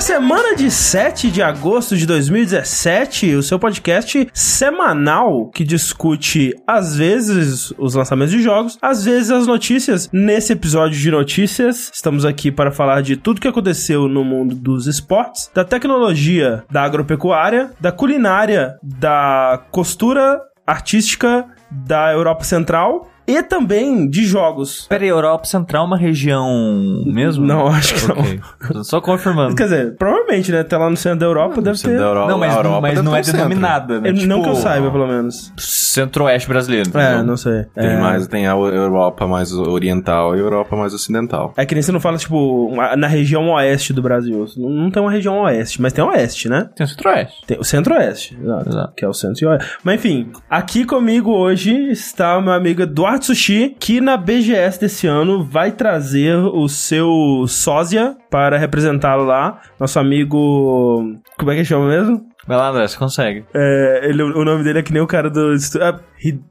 Vértice! Começando para a semana de 7 de agosto de 2017, o seu podcast semanal que discute, às vezes, os lançamentos de jogos, às vezes as notícias. Nesse episódio de notícias, estamos aqui para falar de tudo que aconteceu no mundo dos esportes, da tecnologia, da agropecuária, da culinária, da costura artística da Europa Central e também de jogos. Pera aí, Europa Central é uma região mesmo? Não, acho que Ok. Só confirmando. Quer dizer, provavelmente, né? Até lá no centro da Europa deve ter. Europa, Não, mas, a Europa mas deve não é denominada, né? Eu- não Tipo, que eu saiba, pelo menos. Centro-Oeste brasileiro. É, entendeu? não sei. Tem É, mais, tem a Europa mais oriental e a Europa mais ocidental. é que nem você não fala, tipo, na região oeste do Brasil. Não, não tem uma região oeste, mas tem oeste, né? Tem o Centro-Oeste. Tem o centro-oeste, exato, Exato. que é o centro e oeste. Mas enfim, aqui comigo hoje está o meu amigo Eduardo Sushi, que na BGS desse ano vai trazer o seu sósia para representá-lo lá. Nosso amigo. Como é que chama mesmo? Vai lá, André, você consegue. É, ele, o nome dele é que nem o cara do. Ah,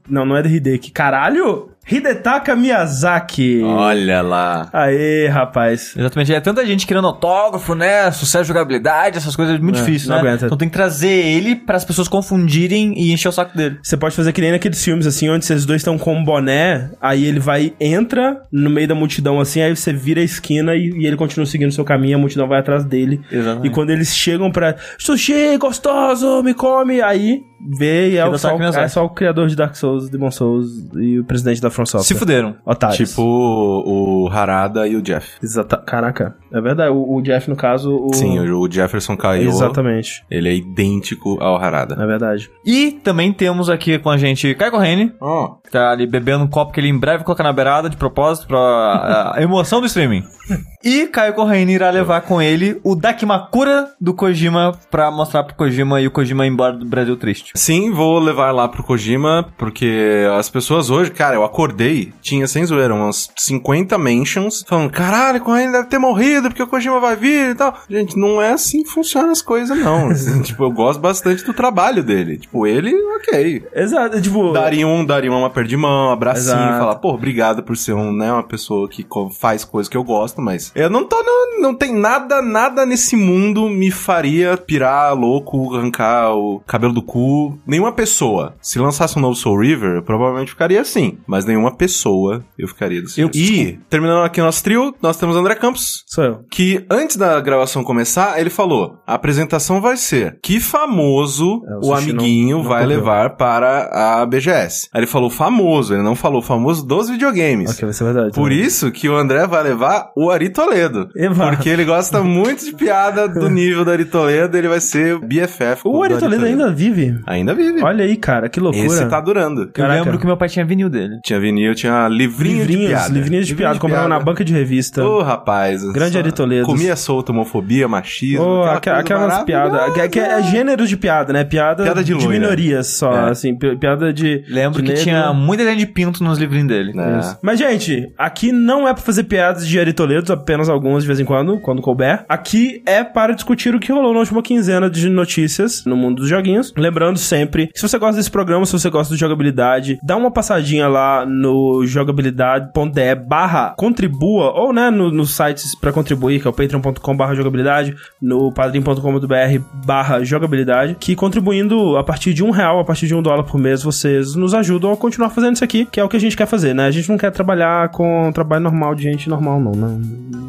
não, não é do Hideki. Caralho! Hidetaka Miyazaki. Olha lá. Aê, rapaz. Exatamente. É tanta gente querendo autógrafo, né? Sucesso de jogabilidade, essas coisas é muito É, difícil, não né? aguenta. Então tem que trazer ele para as pessoas confundirem e encher o saco dele. Você pode fazer que nem naqueles filmes, assim, onde vocês dois estão com um boné, aí ele vai, entra no meio da multidão, assim, aí você vira a esquina e, e ele continua seguindo o seu caminho, a multidão vai atrás dele. Exatamente. E quando eles chegam pra sushi, gostoso, me come, aí vê e é, o só, Miyazaki. é só o criador de Dark Souls, Demon Souls e o presidente da From Software. Se fuderam. Otários. Tipo o, Harada e o Jeff. Exata... Caraca, é verdade. O, o Jeff, no caso, o... Sim, o, o Jefferson Caio. Exatamente. Ele é idêntico ao Harada. É verdade. E também temos aqui com a gente Caio Corrêne, Oh. que tá ali bebendo um copo que ele em breve vai colocar na beirada de propósito pra a, a emoção do streaming. E Caio Corrêne irá levar com ele o Dakimakura do Kojima pra mostrar pro Kojima e o Kojima ir embora do Brasil triste. Sim, vou levar lá pro Kojima, porque as pessoas hoje, cara, eu acordei, tinha sem zoeira, umas 50 mentions, falando, caralho, o Correia deve ter morrido, porque o Kojima vai vir e tal. Gente, não é assim que funcionam as coisas, não. Assim, tipo, eu gosto bastante do trabalho dele. Tipo, ele, ok. Exato, tipo... Daria um, daria uma perda de mão, um abracinho, Exato. falar, pô, obrigado por ser um, né, uma pessoa que faz coisas que eu gosto, mas eu não tô, no, não tem nada, nada nesse mundo me faria pirar louco, arrancar o cabelo do cu. Nenhuma pessoa. Se lançasse um novo Soul River, eu provavelmente ficaria assim, mas nenhuma pessoa eu ficaria desse Eu- jeito. E, terminando aqui o nosso trio, nós temos André Campos, Sou eu. que antes da gravação começar, ele falou: a apresentação vai ser que famoso É, o o, amiguinho não- não vai levar para a BGS. Aí ele falou famoso, ele não falou famoso dos videogames. Ok, vai ser verdade. Por também. isso que o André vai levar o Ari Toledo. Porque ele gosta muito de piada do nível do Ari Toledo, ele vai ser BFF. O Ari Toledo ainda vive. Ainda vive. Olha aí, cara, que loucura. Esse tá durando. Eu Caraca. lembro que meu pai tinha vinil dele. Tinha vinil, tinha livrinho de livrinhos, piada. livrinhos de piada, comprava na banca de revista. Ô, rapaz. Grande Ari Toledo. Comia solto, homofobia, machismo. Oh, aquela aquelas piadas. Que, que é gêneros de piada, né? Piada, Piada de de, loira. minorias só, É. assim, pi- piada de. Lembro de que negro. tinha muita gente de pinto nos livrinhos dele. É. Isso. Mas, gente, aqui não é pra fazer piadas de Ari Toledo, apenas algumas de vez em quando, quando couber. Aqui é para discutir o que rolou na última quinzena de notícias no mundo dos joguinhos. Lembrando sempre, se você gosta desse programa, se você gosta de jogabilidade, dá uma passadinha lá no jogabilidade.de barra contribua, ou né, no, nos sites pra contribuir, que é o patreon.com barra jogabilidade, no padrim.com.br barra jogabilidade, que contribuindo a partir de um real, a partir de um dólar por mês, vocês nos ajudam a continuar fazendo isso aqui, que é o que a gente quer fazer, né? A gente não quer trabalhar com trabalho normal de gente normal, não. não, não.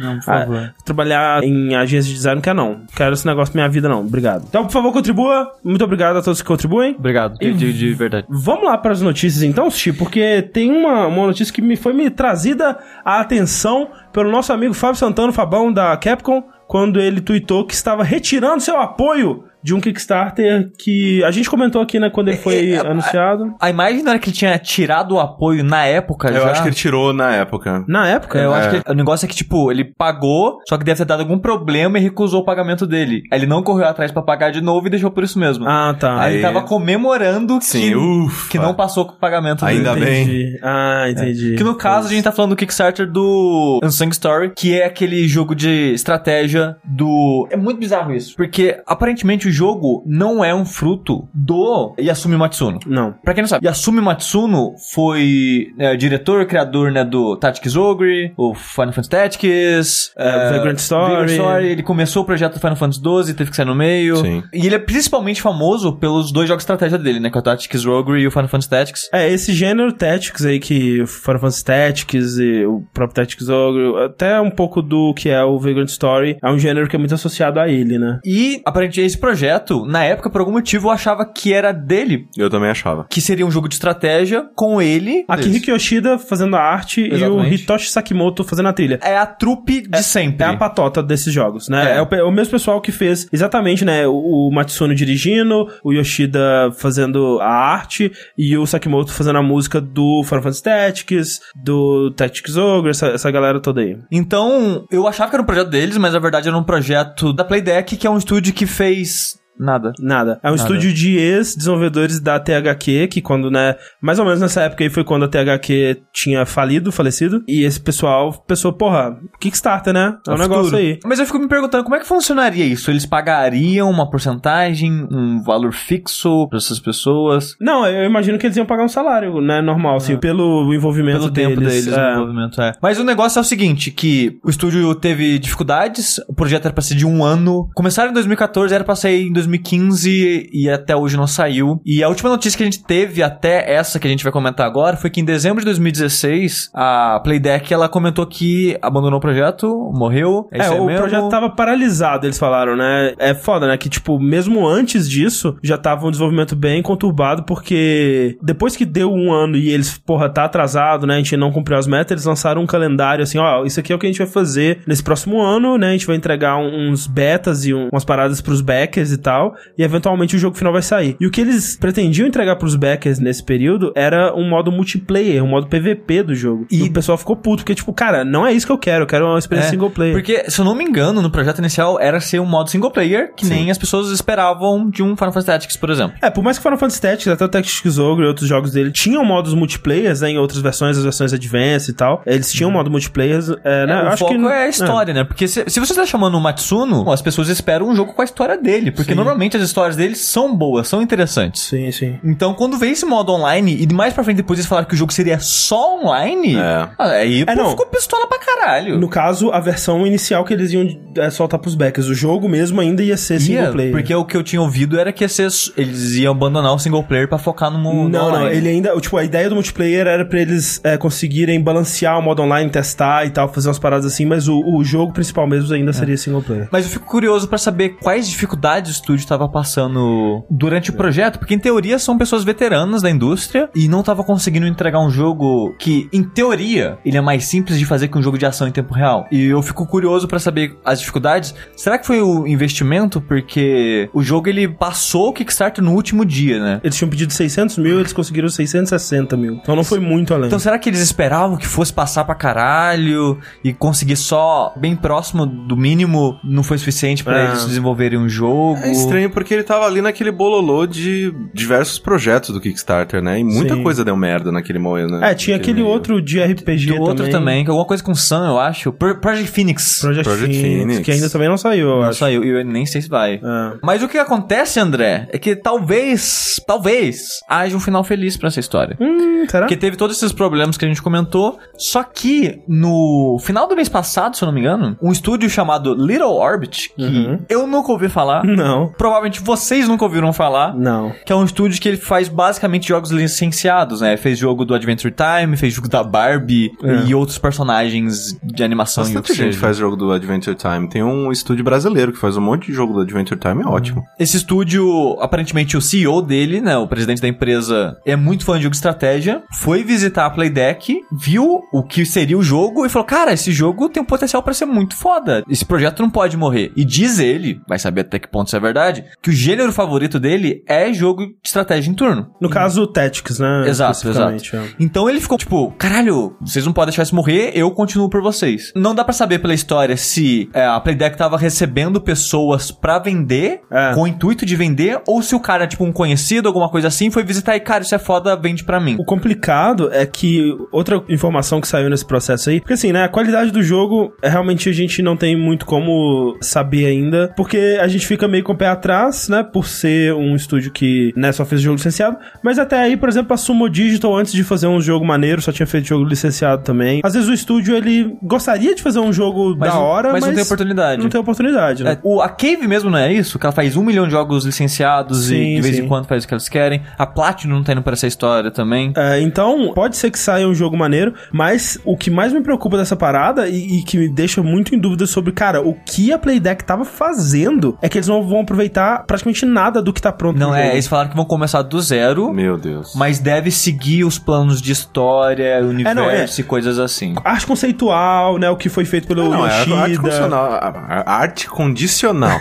Não, por Ah, favor. trabalhar em agência de design não quer não. Quero esse negócio minha vida não. Obrigado. Então, por favor, contribua. Muito obrigado a todos que contribuem. Obrigado, de, de- de verdade. Vamos lá para as notícias então, Sushi, porque tem uma, uma notícia que me foi me trazida à atenção pelo nosso amigo Fábio Santana, Fabão da Capcom, quando ele tweetou que estava retirando seu apoio de um Kickstarter que a gente comentou aqui, né, quando ele foi anunciado. A imagem na hora que ele tinha tirado o apoio na época Eu já... acho que ele tirou na época. Na época, É, eu É. acho que o negócio é que, tipo, ele pagou, só que deve ter dado algum problema e recusou o pagamento dele. Aí ele não correu atrás pra pagar de novo e deixou por isso mesmo. Ah, tá. Aí, ele aí- tava comemorando Sim, que, ufa. que não passou com o pagamento Ainda dele. bem. Entendi. Ah, entendi. Que no caso a gente tá falando do Kickstarter do Unsung Story, que é aquele jogo de estratégia do. É muito bizarro isso. Porque aparentemente esse jogo não é um fruto do Yasumi Matsuno. Não. Pra quem não sabe, Yasumi Matsuno foi é, diretor, criador, né, do Tactics Ogre, o Final Fantasy Tactics, É, Vagrant Story. Ele começou o projeto do Final Fantasy XII, teve que sair no meio. Sim. E ele é principalmente famoso pelos dois jogos de estratégia dele, né, que é o Tactics Ogre e o Final Fantasy Tactics. É, esse gênero Tactics aí que o Final Fantasy Tactics e o próprio Tactics Ogre, até um pouco do que é o Vagrant Story, é um gênero que é muito associado a ele, né? E, aparentemente, esse projeto, na época, por algum motivo, eu achava que era dele, Eu também achava. que seria um jogo de estratégia com ele. Akihiko Yoshida fazendo a arte e o Exatamente. Hitoshi Sakimoto fazendo a trilha. É a trupe de sempre. É a patota desses jogos, né? É. É, o, é o mesmo pessoal que fez exatamente, né? O, o Matsuno dirigindo, o Yoshida fazendo a arte e o Sakimoto fazendo a música do Final Fantasy Tactics, do Tactics Ogre, essa, essa galera toda aí. Então, eu achava que era um projeto deles, mas na verdade era um projeto da Playdeck, que é um estúdio que fez nada. Nada. É um Nada. estúdio de ex-desenvolvedores da THQ, que quando, né, mais ou menos nessa época aí foi quando a THQ tinha falido, falecido, e esse pessoal pensou, porra, Kickstarter, né? É um o negócio aí. Mas eu fico me perguntando como é que funcionaria isso? Eles pagariam uma porcentagem, um valor fixo pra essas pessoas? Não, eu imagino que eles iam pagar um salário, né, normal, assim, pelo envolvimento Pelo deles. tempo deles, é. envolvimento, é. Mas o negócio é o seguinte, que o estúdio teve dificuldades, o projeto era pra ser de um ano, começaram em 2014, era pra sair em 2015 e até hoje não saiu. E a última notícia que a gente teve, até essa que a gente vai comentar agora, foi que em dezembro de 2016, a Playdeck, ela comentou que abandonou o projeto, morreu, é, É, o mesmo. projeto tava paralisado, eles falaram, né? É foda, né? Que, tipo, mesmo antes disso, já tava um desenvolvimento bem conturbado, porque depois que deu um ano e eles, porra, tá atrasado, né? A gente não cumpriu as metas, eles lançaram um calendário assim, ó, isso aqui é o que a gente vai fazer nesse próximo ano, né? A gente vai entregar uns betas e um- umas paradas pros backers e tal, e eventualmente o jogo final vai sair. E o que eles pretendiam entregar pros backers nesse período era um modo multiplayer, um modo PVP do jogo. E, E- o pessoal ficou puto, porque, tipo, cara, não é isso que eu quero, eu quero uma experiência É, single player. Porque, se eu não me engano, no projeto inicial era ser um modo single player, que nem as pessoas esperavam de um Final Fantasy Tactics, por exemplo. É, por mais que Final Fantasy Tactics, até o Tactics Ogre e outros jogos dele tinham modos multiplayers, né, em outras versões, as versões Advance e tal, eles tinham modo multiplayer, é, né, É, o acho foco que... é a história, né? Porque se, se você está chamando o Matsuno, as pessoas esperam um jogo com a história dele. Porque Sim. normalmente as histórias dele são boas, são interessantes. Sim, sim. Então, quando veio esse modo online, e mais pra frente depois eles falaram que o jogo seria só online, É. ah, aí não. ficou pistola pra caralho. No caso, a versão inicial que eles iam é, soltar pros backers, o jogo mesmo ainda ia ser single Ia, player. Porque o que eu tinha ouvido era que ia ser, eles iam abandonar o single player pra focar no mundo Não, não, online. ele ainda, tipo, a ideia do multiplayer era pra eles é, conseguirem balancear o modo online, testar e tal, fazer umas paradas assim, mas o, o jogo principal mesmo ainda seria single player. Mas eu fico curioso pra saber quais dificuldades o estúdio tava passando durante o projeto, porque em teoria são pessoas veteranas da indústria e não tava conseguindo entregar um jogo que, em teoria, ele é mais simples de fazer que um jogo de ação em tempo real. E eu fico curioso pra saber as dificuldades. Será que foi o investimento? Porque o jogo ele passou o Kickstarter no último dia, né? Eles tinham pedido 600 mil, eles conseguiram 660 mil. Então não foi muito além. Então será que eles esperavam que fosse passar pra caralho e conseguir só bem próximo do mínimo não foi suficiente pra É. eles desenvolverem um jogo? É estranho porque ele tava ali naquele bololô de diversos projetos do Kickstarter, né? E muita Sim. coisa deu merda naquele momento, né? É, tinha aquele meio. outro de RPG Do outro também, que é alguma coisa com Sun, eu acho. Pro- Project Phoenix. Project, Project Phoenix, Phoenix. que ainda também não saiu, eu Não acho. saiu, e eu nem sei se vai. É. Mas o que acontece, André, é que talvez, talvez, haja um final feliz pra essa história. Hum, será? Porque teve todos esses problemas que a gente comentou. Só que no final do mês passado, se eu não me engano, um estúdio chamado Little Orbit, que Uhum. eu nunca ouvi falar, Não. Provavelmente vocês nunca ouviram falar. Não. Que é um estúdio que ele faz basicamente jogos licenciados, né? Fez jogo do Adventure Time, fez jogo da Barbie É. e outros personagens de animação e o Bastante que gente seja. faz jogo do Adventure Time. Tem um estúdio brasileiro que faz um monte de jogo do Adventure Time, é ótimo. Esse estúdio, aparentemente o CEO dele, né, o presidente da empresa, é muito fã de jogo de estratégia, foi visitar a Playdeck, viu o que seria o jogo e falou: "Cara, esse jogo tem um potencial pra ser muito foda. Esse projeto não pode morrer". E diz ele, vai saber até que ponto isso é verdade, que o gênero favorito dele é jogo de estratégia em turno. No caso, o Tactics, né? Exato, Especificamente, é. Então ele ficou tipo, caralho, vocês não podem deixar isso morrer, eu continuo por vocês. Não dá pra saber pela história se é, a Playdeck tava recebendo pessoas pra vender, É. com o intuito de vender, ou se o cara, tipo, um conhecido, alguma coisa assim, foi visitar e, cara, isso é foda, vende pra mim. O complicado é que outra informação que saiu nesse processo aí, porque assim, né, a qualidade do jogo é realmente a gente não tem muito como saber ainda, porque a gente fica meio com o pé atrás, né, por ser um estúdio que, né, só fez jogo licenciado, mas até aí, por exemplo, a Sumo Digital, antes de fazer um jogo maneiro, só tinha feito jogo licenciado também. Às vezes o estúdio, ele gostaria de fazer um jogo Mas da não- hora, mas mas, não tem oportunidade. Não tem oportunidade, né? É, o, a Cave mesmo não é isso? Que ela faz um milhão de jogos licenciados Sim, e de vez sim. em quando faz o que eles querem. A Platinum não tá indo pra essa história também. É, então, pode ser que saia um jogo maneiro, mas o que mais me preocupa dessa parada e, e que me deixa muito em dúvida sobre, cara, o que a Playdeck tava fazendo é que eles não vão aproveitar praticamente nada do que tá pronto Não, no é, jogo. eles falaram que vão começar do zero, Meu Deus. mas deve seguir os planos de história, universo não, é. e coisas assim. Arte conceitual, né, o que foi feito pelo Não, é Yoshida. arte condicional. Arte condicional.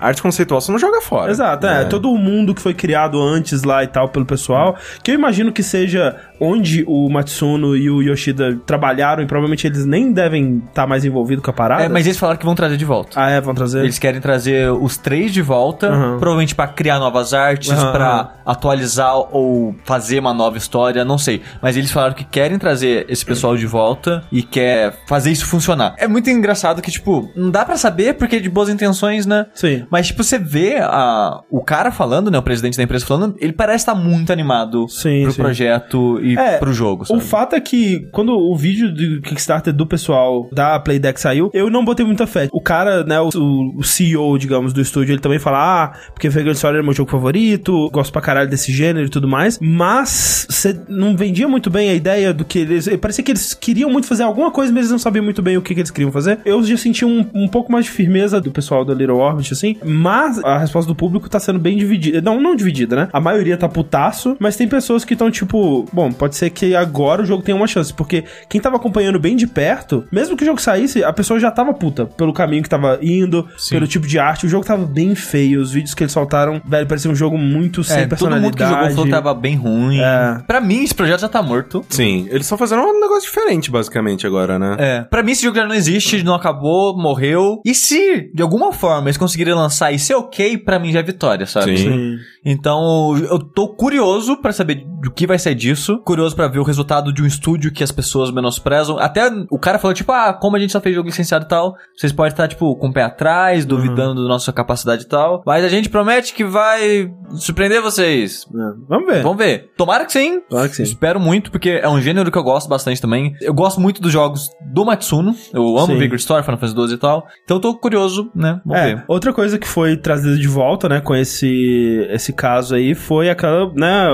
arte conceitual você não joga fora. Exato, é. Todo o mundo que foi criado antes lá e tal pelo pessoal, que eu imagino que seja onde o Matsuno e o Yoshida trabalharam e provavelmente eles nem devem estar mais envolvidos com a parada. É, mas eles falaram que vão trazer de volta. Ah, é, vão trazer. Eles querem trazer os três de volta, Aham. provavelmente pra criar novas artes, pra aham. atualizar ou fazer uma nova história, não sei. Mas eles falaram que querem trazer esse pessoal de volta e quer fazer isso funcionar. É muito engraçado que, tipo, não dá pra saber porque é de boas intenções, né? Sim. Mas, tipo, você vê a, o cara falando, né? O presidente da empresa falando, ele parece estar muito animado Sim, pro sim. projeto e É, pro jogo, sabe? O fato é que quando o vídeo do Kickstarter do pessoal da Playdeck saiu, eu não botei muita fé. O cara, né, o, o CEO, digamos, do estúdio, ele também fala, ah, porque Vagrant Story era meu jogo favorito, gosto pra caralho desse gênero e tudo mais, mas você não vendia muito bem a ideia do que eles... Parecia que eles queriam muito fazer alguma coisa, mas eles não sabiam muito bem o que, que eles queriam fazer. Eu já senti um, um pouco mais de firmeza do pessoal da Little Orbit, assim, mas a resposta do público tá sendo bem dividida. Não, não dividida, né? A maioria tá putaço, mas tem pessoas que estão tipo, bom, pode ser que agora o jogo tenha uma chance, porque quem tava acompanhando bem de perto, mesmo que o jogo saísse, a pessoa já tava puta pelo caminho que tava indo, pelo tipo de arte. O jogo tava bem feio, os vídeos que eles soltaram, velho, parecia um jogo muito sem É, todo mundo que personalidade. jogou falou que tava bem ruim. É. Pra mim, esse projeto já tá morto. Sim, eles estão fazendo um negócio diferente, basicamente, agora, né? É. Pra mim, esse jogo já não existe, não acabou, morreu. E se, de alguma forma, eles conseguirem lançar e ser ok, pra mim já é vitória, sabe? Sim. Sim. Então, eu tô curioso pra saber do que vai sair disso. Curioso pra ver o resultado de um estúdio que as pessoas menosprezam. Até o cara falou, tipo, ah, como a gente só fez jogo licenciado e tal, vocês podem estar, tipo, com o pé atrás, duvidando da nossa capacidade e tal. Mas a gente promete que vai surpreender vocês. É, Vamos ver. Vamos ver. Tomara que sim. Claro que sim. Espero muito, porque é um gênero que eu gosto bastante também. Eu gosto muito dos jogos do Matsuno. Eu amo Sim. Vigor Story, Final Fantasy 12 e tal. Então eu tô curioso, né? Vamos É, ver. outra coisa que foi trazida de volta, né, com esse, esse caso aí, foi aquela, né,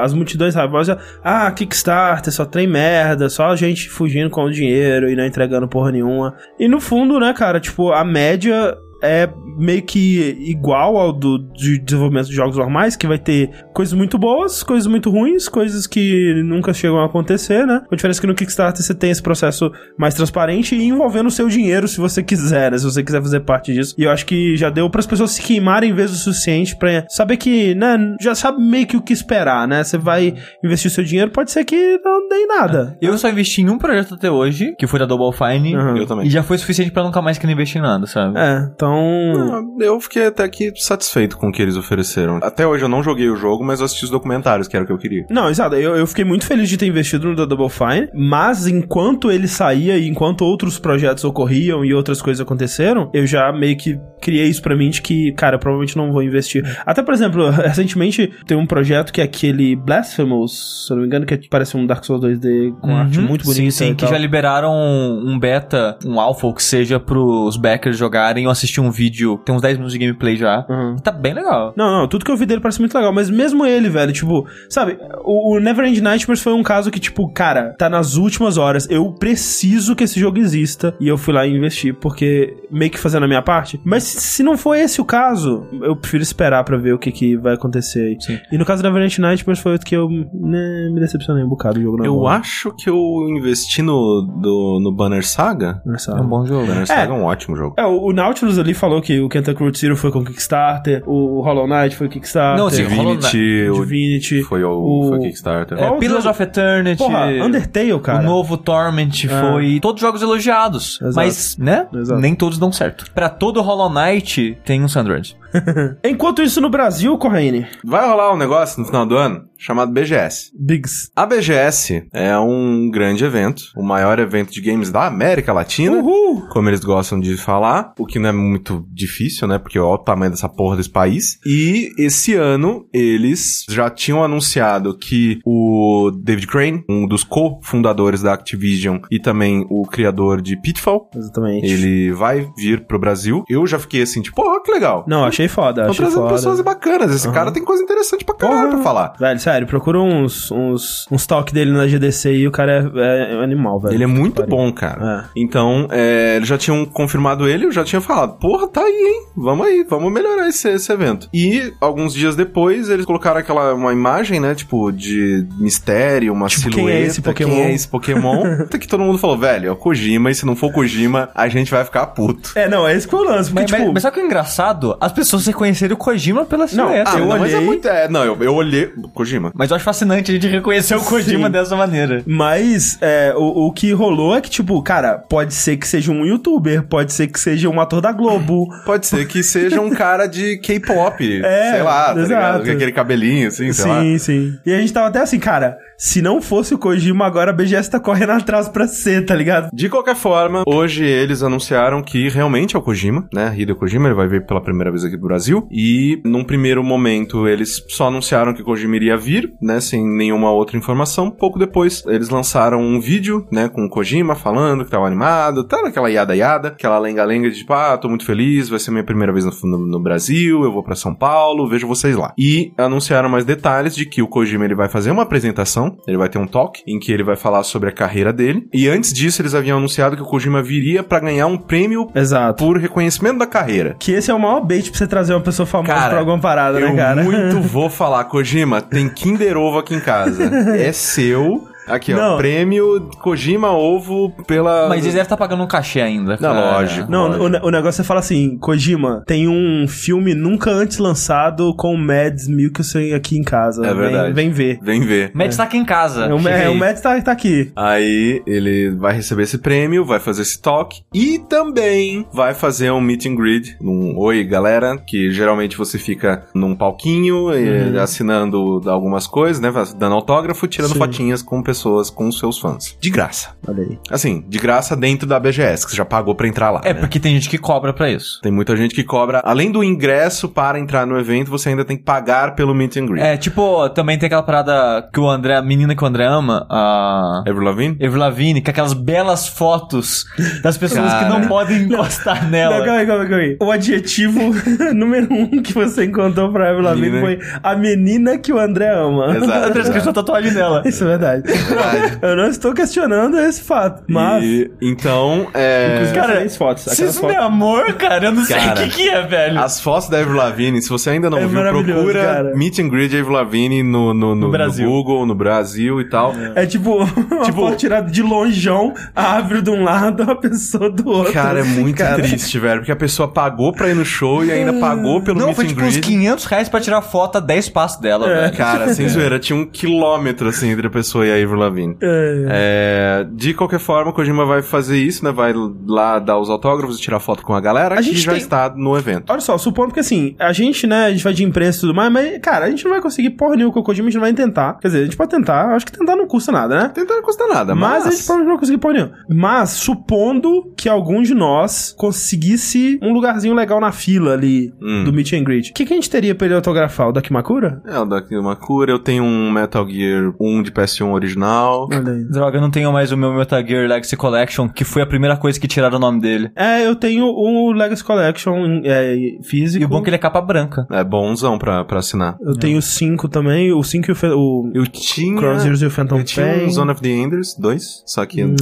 as multidões raivosas, ah, Kickstarter, só tem merda, só gente fugindo com o dinheiro e não entregando porra nenhuma. E no fundo, né, cara, tipo, a média é meio que igual ao do de desenvolvimento de jogos normais, que vai ter coisas muito boas, coisas muito ruins, coisas que nunca chegam a acontecer, né? Com a diferença que no Kickstarter você tem esse processo mais transparente e envolvendo o seu dinheiro se você quiser, né? Se você quiser fazer parte disso. E eu acho que já deu para as pessoas se queimarem vezes o suficiente pra saber que, né, já sabe meio que o que esperar, né? Você vai investir o seu dinheiro, pode ser que não dê em nada. Eu só investi em um projeto até hoje, que foi da Double Fine. Aham. Eu também. E já foi suficiente pra nunca mais querer investir em nada, sabe? É, então. Ah, Eu fiquei até que satisfeito com o que eles ofereceram. Até hoje eu não joguei o jogo, mas eu assisti os documentários, que era o que eu queria. Não, exato. Eu, eu fiquei muito feliz de ter investido no da Double Fine, mas enquanto ele saía e enquanto outros projetos ocorriam e outras coisas aconteceram, eu já meio que criei isso pra mim de que, cara, eu provavelmente não vou investir. Até, por exemplo, recentemente tem um projeto que é aquele Blasphemous, se eu não me engano, que parece um Dark Souls 2D com arte Uhum. muito bonita. Sim, sim, e que já liberaram um beta, um alpha, ou que seja, pros backers jogarem. Eu assisti um vídeo, tem uns 10 minutos de gameplay já. Uhum. Tá bem legal. Não, não, tudo que eu vi dele parece muito legal, mas mesmo ele, velho, tipo, sabe, o, o Neverend Nightmares foi um caso que, tipo, cara, tá nas últimas horas, eu preciso que esse jogo exista, e eu fui lá e investi, porque meio que fazendo a minha parte. Mas se não for esse o caso, eu prefiro esperar pra ver o que, que vai acontecer aí. Sim. E no caso do Neverend Nightmares foi outro que eu né, me decepcionei um bocado o jogo não é Eu bom. acho que eu investi no, do, no Banner Saga. Nessa- É um bom jogo. Banner Saga é um ótimo jogo. É, o, o Nautilus ali falou que o Kentucky Road Zero foi com o Kickstarter, o Hollow Knight foi o Kickstarter, Não, sim, Hollow Divinity, o- Divinity, foi o, o- foi o Kickstarter. Qual É, Pillars of Eternity. Porra, Undertale, cara. O novo Torment É. foi. Todos jogos elogiados. Exato. Mas, né? Exato. Nem todos dão certo. Pra todo Hollow Knight tem um Sundered. Enquanto isso, no Brasil, Corraine, Vai rolar um negócio no final do ano chamado BGS. Biggs. A BGS é um grande evento, o maior evento de games da América Latina. Uhul! Como eles gostam de falar, o que não é muito difícil, né? Porque olha o tamanho dessa porra desse país. E esse ano eles já tinham anunciado que o David Crane, um dos co-fundadores da Activision e também o criador de Pitfall, Exatamente. ele vai vir pro Brasil. Eu já fiquei assim, tipo, porra, que legal. Não, achei foda, Tô achei trazendo foda. pessoas bacanas. Esse Aham. cara tem coisa interessante pra caralho pra falar. Velho, sério, procura uns, uns, uns talk dele na GDC e o cara é, é um animal, velho. Ele é muito Pariu. bom, cara. É. Então, é, eles já tinham confirmado ele, eu já tinha falado, porra, tá aí, hein? Vamos aí, vamos melhorar esse, esse evento. E alguns dias depois, eles colocaram aquela uma imagem, né, tipo, de mistério, uma Tipo, silhueta. quem é esse Pokémon? Quem é esse Pokémon? Até que todo mundo falou, velho, é o Kojima, e se não for o Kojima, a gente vai ficar puto. É, não, é esse que foi o lance, porque, Mas, tipo... mas, mas sabe o que é engraçado? As pessoas reconheceram o Kojima pela Não, silhueta. Ah, eu não, mas é olhei- muito. É, não, eu, eu olhei. Kojima. Mas eu acho fascinante a gente reconhecer o Kojima Sim. dessa maneira. Mas é, o, o que rolou é que, tipo, cara, pode ser que seja um youtuber, pode ser que seja um ator da Globo. Pode ser que seja um cara de K-pop. É, sei lá, tá exato. ligado? Com aquele cabelinho, assim, sei lá. sim, sim. E a gente tava até assim, cara, se não fosse o Kojima, agora a BGS tá correndo atrás pra ser, tá ligado? De qualquer forma, hoje eles anunciaram que realmente é o Kojima, né? Hideo Kojima, ele vai vir pela primeira vez aqui pro Brasil. E num primeiro momento eles só anunciaram que o Kojima iria vir, né? Sem nenhuma outra informação. Pouco depois eles lançaram um vídeo, né? Com o Kojima falando que tava animado, tá aquela yada yada, aquela lenga-lenga de tipo, ah, tô muito feliz, vai ser minha primeira vez no, no- no Brasil, eu vou pra São Paulo, vejo vocês lá. E anunciaram mais detalhes de que o Kojima ele vai fazer uma apresentação, ele vai ter um talk em que ele vai falar sobre a carreira dele. E antes disso eles haviam anunciado que o Kojima viria pra ganhar um prêmio Exato. por reconhecimento da carreira. Que esse é o maior bait pra você trazer uma pessoa famosa Cara, pra alguma parada, eu né, cara? muito vou falar, Kojima, tem Kinder Ovo aqui em casa. É seu. Aqui, ó, Não. prêmio Kojima Ovo pela... Mas eles devem estar pagando um cachê ainda. Não, cara. lógico. Não, Lógico. o, ne- o negócio é falar assim, Kojima, tem um filme nunca antes lançado com o Mads Mikkelsen aqui em casa. É Vem- verdade. Vem, ver. Vem ver. Matt tá aqui em casa. o, Ma- Chega é, o Mads tá, tá aqui. Aí ele vai receber esse prêmio, vai fazer esse talk e também vai fazer um meet and greet, um oi galera, que geralmente você fica num palquinho eh, assinando algumas coisas, né, dando autógrafo, tirando Sim. fotinhas com pessoas, com os seus fãs. De graça. Olha aí. Assim, de graça dentro da BGS, que você já pagou pra entrar lá. É, né? porque tem gente que cobra pra isso. Tem muita gente que cobra, além do ingresso para entrar no evento, você ainda tem que pagar pelo meet and greet. É, tipo, também tem aquela parada que o André, a menina que o André ama, a Avril Lavigne? Avril Lavigne, com aquelas belas fotos das pessoas Cara. que não podem encostar Não, nela. calma aí, calma aí, calma aí. O adjetivo número um que você encontrou pra Avril Lavigne foi a menina que o André ama. Exato. André escreveu a tatuagem dela. Isso é verdade. Verdade. Eu não estou questionando esse fato, mas... E, então, é... Inclusive, Cara, excelentes fotos. Se isso não é fotos... amor, cara, eu não sei Cara, o que, que é, velho. As fotos da Avril Lavigne, se você ainda não É viu, procura cara. Meet and Greet Avril Lavigne no, no, no, No Brasil. no Google, no Brasil e tal. É tipo, uma Tipo- foto tirada de longeão, a árvore de um lado, a pessoa do outro. Cara, é muito Cara, triste, velho, porque a pessoa pagou pra ir no show e ainda pagou pelo Não, Meet foi and tipo uns Greet. 500 reais pra tirar foto a 10 passos dela, É. velho. Cara, sem zoeira, tinha um quilômetro, assim, entre a pessoa e a Avril Lavigne. É. É, de qualquer forma, o Kojima vai fazer isso, né? Vai lá dar os autógrafos e tirar foto com a galera A que gente já tem- está no evento. Olha só, supondo que assim, a gente, né, a gente vai de imprensa e tudo mais, mas, cara, a gente não vai conseguir porra nenhuma com o Kojima, a gente vai tentar. Quer dizer, a gente pode tentar, acho que tentar não custa nada, né? Tentar não custa nada, Mas, mas... a gente provavelmente não vai conseguir porra nenhuma. Mas, supondo que algum de nós conseguisse um lugarzinho legal na fila ali Hum. do Meet and Greet, o que, que a gente teria pra ele autografar? O da Kimakura? É, o cura, eu tenho um Metal Gear 1 de PS1 original. Aí. Droga, eu não tenho mais o meu Metal Gear Legacy Collection, que foi a primeira coisa que tiraram o nome dele. É, eu tenho o Legacy Collection é, físico. E o bom é que ele é capa branca. É bonzão pra, pra assinar. Eu tenho cinco também, o 5 e o, o Eu tinha... Cross Zeroes e o Phantom Eu tinha Pain. Zone of the Enders 2, só que, né?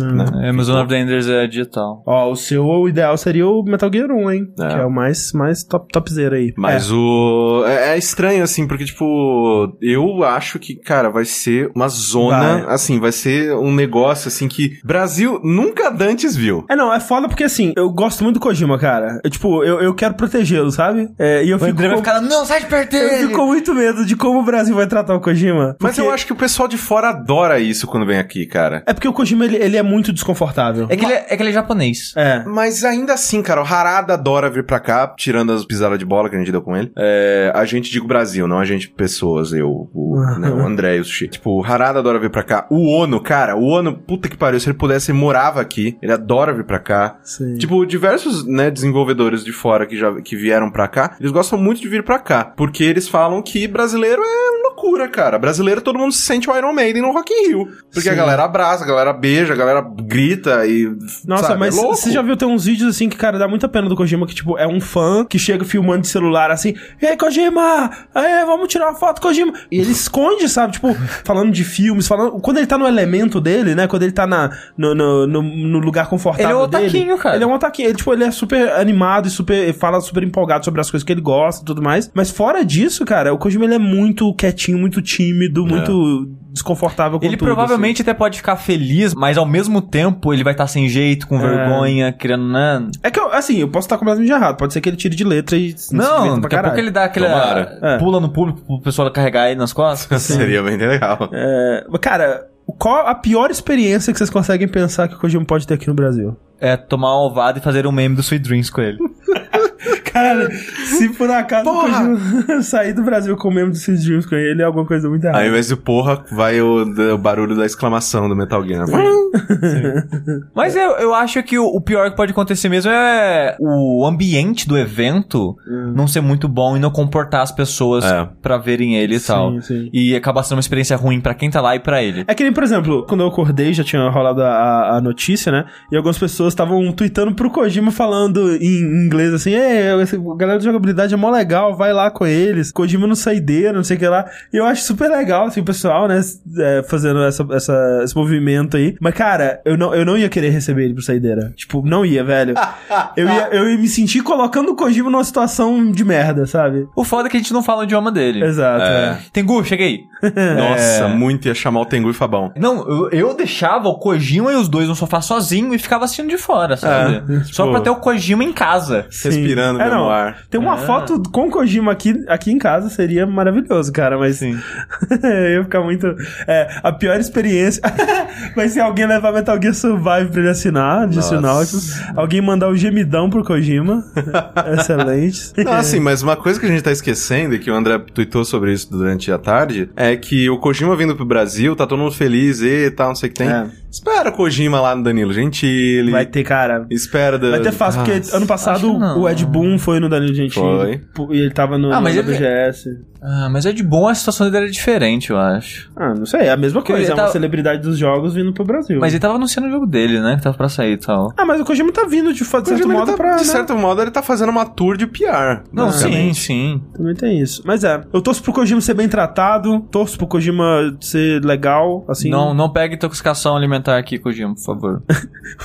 É, mas o Zone of the Enders é digital. Ó, o seu o ideal seria o Metal Gear 1, hein? É. Que é o mais, mais top, topzera aí. Mas o... É, é estranho, assim, porque, tipo, eu acho que, cara, vai ser uma zona, Vai, assim, vai ser um negócio assim que Brasil nunca dantes viu. É, não, é foda porque assim, eu gosto muito do Kojima, cara. Eu, tipo, eu, eu quero protegê-lo, sabe? É, e eu O fico. André vai com- ficar, não, sai de perto Eu fico com muito medo de como o Brasil vai tratar o Kojima. Mas porque- eu acho que o pessoal de fora adora isso quando vem aqui, cara. É porque o Kojima, ele, ele é muito desconfortável. É que, ele é, é que ele é japonês. É. Mas ainda assim, cara, o Harada adora vir pra cá, tirando as pisadas de bola que a gente deu com ele. É, a gente, digo Brasil, não a gente pessoas, eu, o, né, o André e o Sushi. Tipo, o Harada adora vir pra cá. O Ono, cara, o Ono, puta que pariu, se ele pudesse, ele morava aqui. Ele adora vir pra cá. Sim. Tipo, diversos, né, desenvolvedores de fora que já que vieram pra cá, eles gostam muito de vir pra cá, porque eles falam que brasileiro é loucura, cara. Brasileiro todo mundo se sente o Iron Maiden no Rock in Rio, porque a Sim. galera abraça, a galera beija, a galera grita e Nossa, sabe, mas é louco. você já viu, tem uns vídeos assim que, cara, dá muita pena do Kojima, que, tipo, é um fã que chega filmando de celular assim, e aí, Kojima, aí, vamos tirar uma foto, Kojima. E ele esconde, sabe, tipo, falando de filmes, falando... Quando ele tá no elemento dele, né, quando ele tá na, no, no, no- no lugar confortável Ele é um dele... otaquinho, cara. Ele é um otaquinho, ele, tipo, ele é super animado e super... fala super empolgado sobre as coisas que ele gosta e tudo mais. Mas fora disso, cara, o Kojima, ele é muito quietinho, muito tímido, muito desconfortável com Ele tudo, provavelmente até pode ficar feliz, mas ao mesmo tempo ele vai estar sem jeito, com É. vergonha, querendo, né? É que, eu, assim, eu posso estar completamente errado. Pode ser que ele tire de letra e se Não, daqui a pouco ele dá aquela. Tomara. É. Pula no público pro pessoal carregar ele nas costas. Seria bem legal. É, cara, qual a pior experiência que vocês conseguem pensar que o Kojima pode ter aqui no Brasil? É tomar uma ovada e fazer um meme do Sweet Dreams com ele. Cara, se por acaso o Kojima sair do Brasil com o membro do Six Dreams com ele, é alguma coisa muito errada. Aí, ao invés do porra, vai o, o barulho da exclamação do Metal Gear. Mas eu, eu acho que o, o pior que pode acontecer mesmo é o ambiente do evento não ser muito bom e não comportar as pessoas É. pra verem ele e Sim, tal. sim. E acabar sendo uma experiência ruim pra quem tá lá e pra ele. É que nem, por exemplo, quando eu acordei, já tinha rolado a, a notícia, né? E algumas pessoas estavam tweetando pro Kojima falando em inglês assim: É, a galera de jogabilidade é mó legal, vai lá com eles. Kojima no saideira, não sei o que lá. E eu acho super legal, assim, o pessoal, né? é, fazendo essa, essa- esse movimento aí. Mas, cara, eu não, eu não ia querer receber ele pro saideira. Tipo, não ia, velho. Eu ia, eu ia me sentir colocando o Kojima numa situação de merda, sabe? O foda é que a gente não fala o idioma dele. Exato. É. é. Tengu, cheguei. Nossa, É. muito ia chamar o Tengu e Fabão. Não, eu, eu deixava o Kojima e os dois no sofá sozinho e ficava assistindo de fora, sabe? É, Só tipo- pra ter o Kojima em casa. Sim. Respirando é, não. ar. Ter uma foto com o Kojima aqui, aqui em casa seria maravilhoso, cara, mas Sim. eu ia ficar muito. É, a pior experiência vai ser alguém levar Metal Gear Survive pra ele assinar, disse o Nossa. Nautilus. Alguém mandar o gemidão pro Kojima. Excelente. Não, assim, mas uma coisa que a gente tá esquecendo, e que o André tweetou sobre isso durante a tarde, é que o Kojima vindo pro Brasil, tá todo mundo feliz e tal, não sei o que tem. É. Espera o Kojima lá no Danilo Gentili. Vai ter, cara. Espera. Vai ter fácil, porque Nossa. ano passado o Ed Boon foi no Danilo Gentili. Foi. E ele tava no, Ah, mas no ele- BGS. Ah, mas é de bom, a situação dele era diferente, eu acho. Ah, não sei, é a mesma Porque coisa. ele É uma celebridade dos jogos vindo pro Brasil. Mas ele tava anunciando o jogo dele, né? Que tava pra sair e tal. Ah, mas o Kojima tá vindo de, de certo Kojima, modo tá- pra. de né? certo modo, ele tá fazendo uma tour de PR. Não, sim, sim. Também tem isso. Mas é, eu torço pro Kojima ser bem tratado, torço pro Kojima ser legal, assim. Não, não pegue intoxicação alimentar aqui, Kojima, por favor.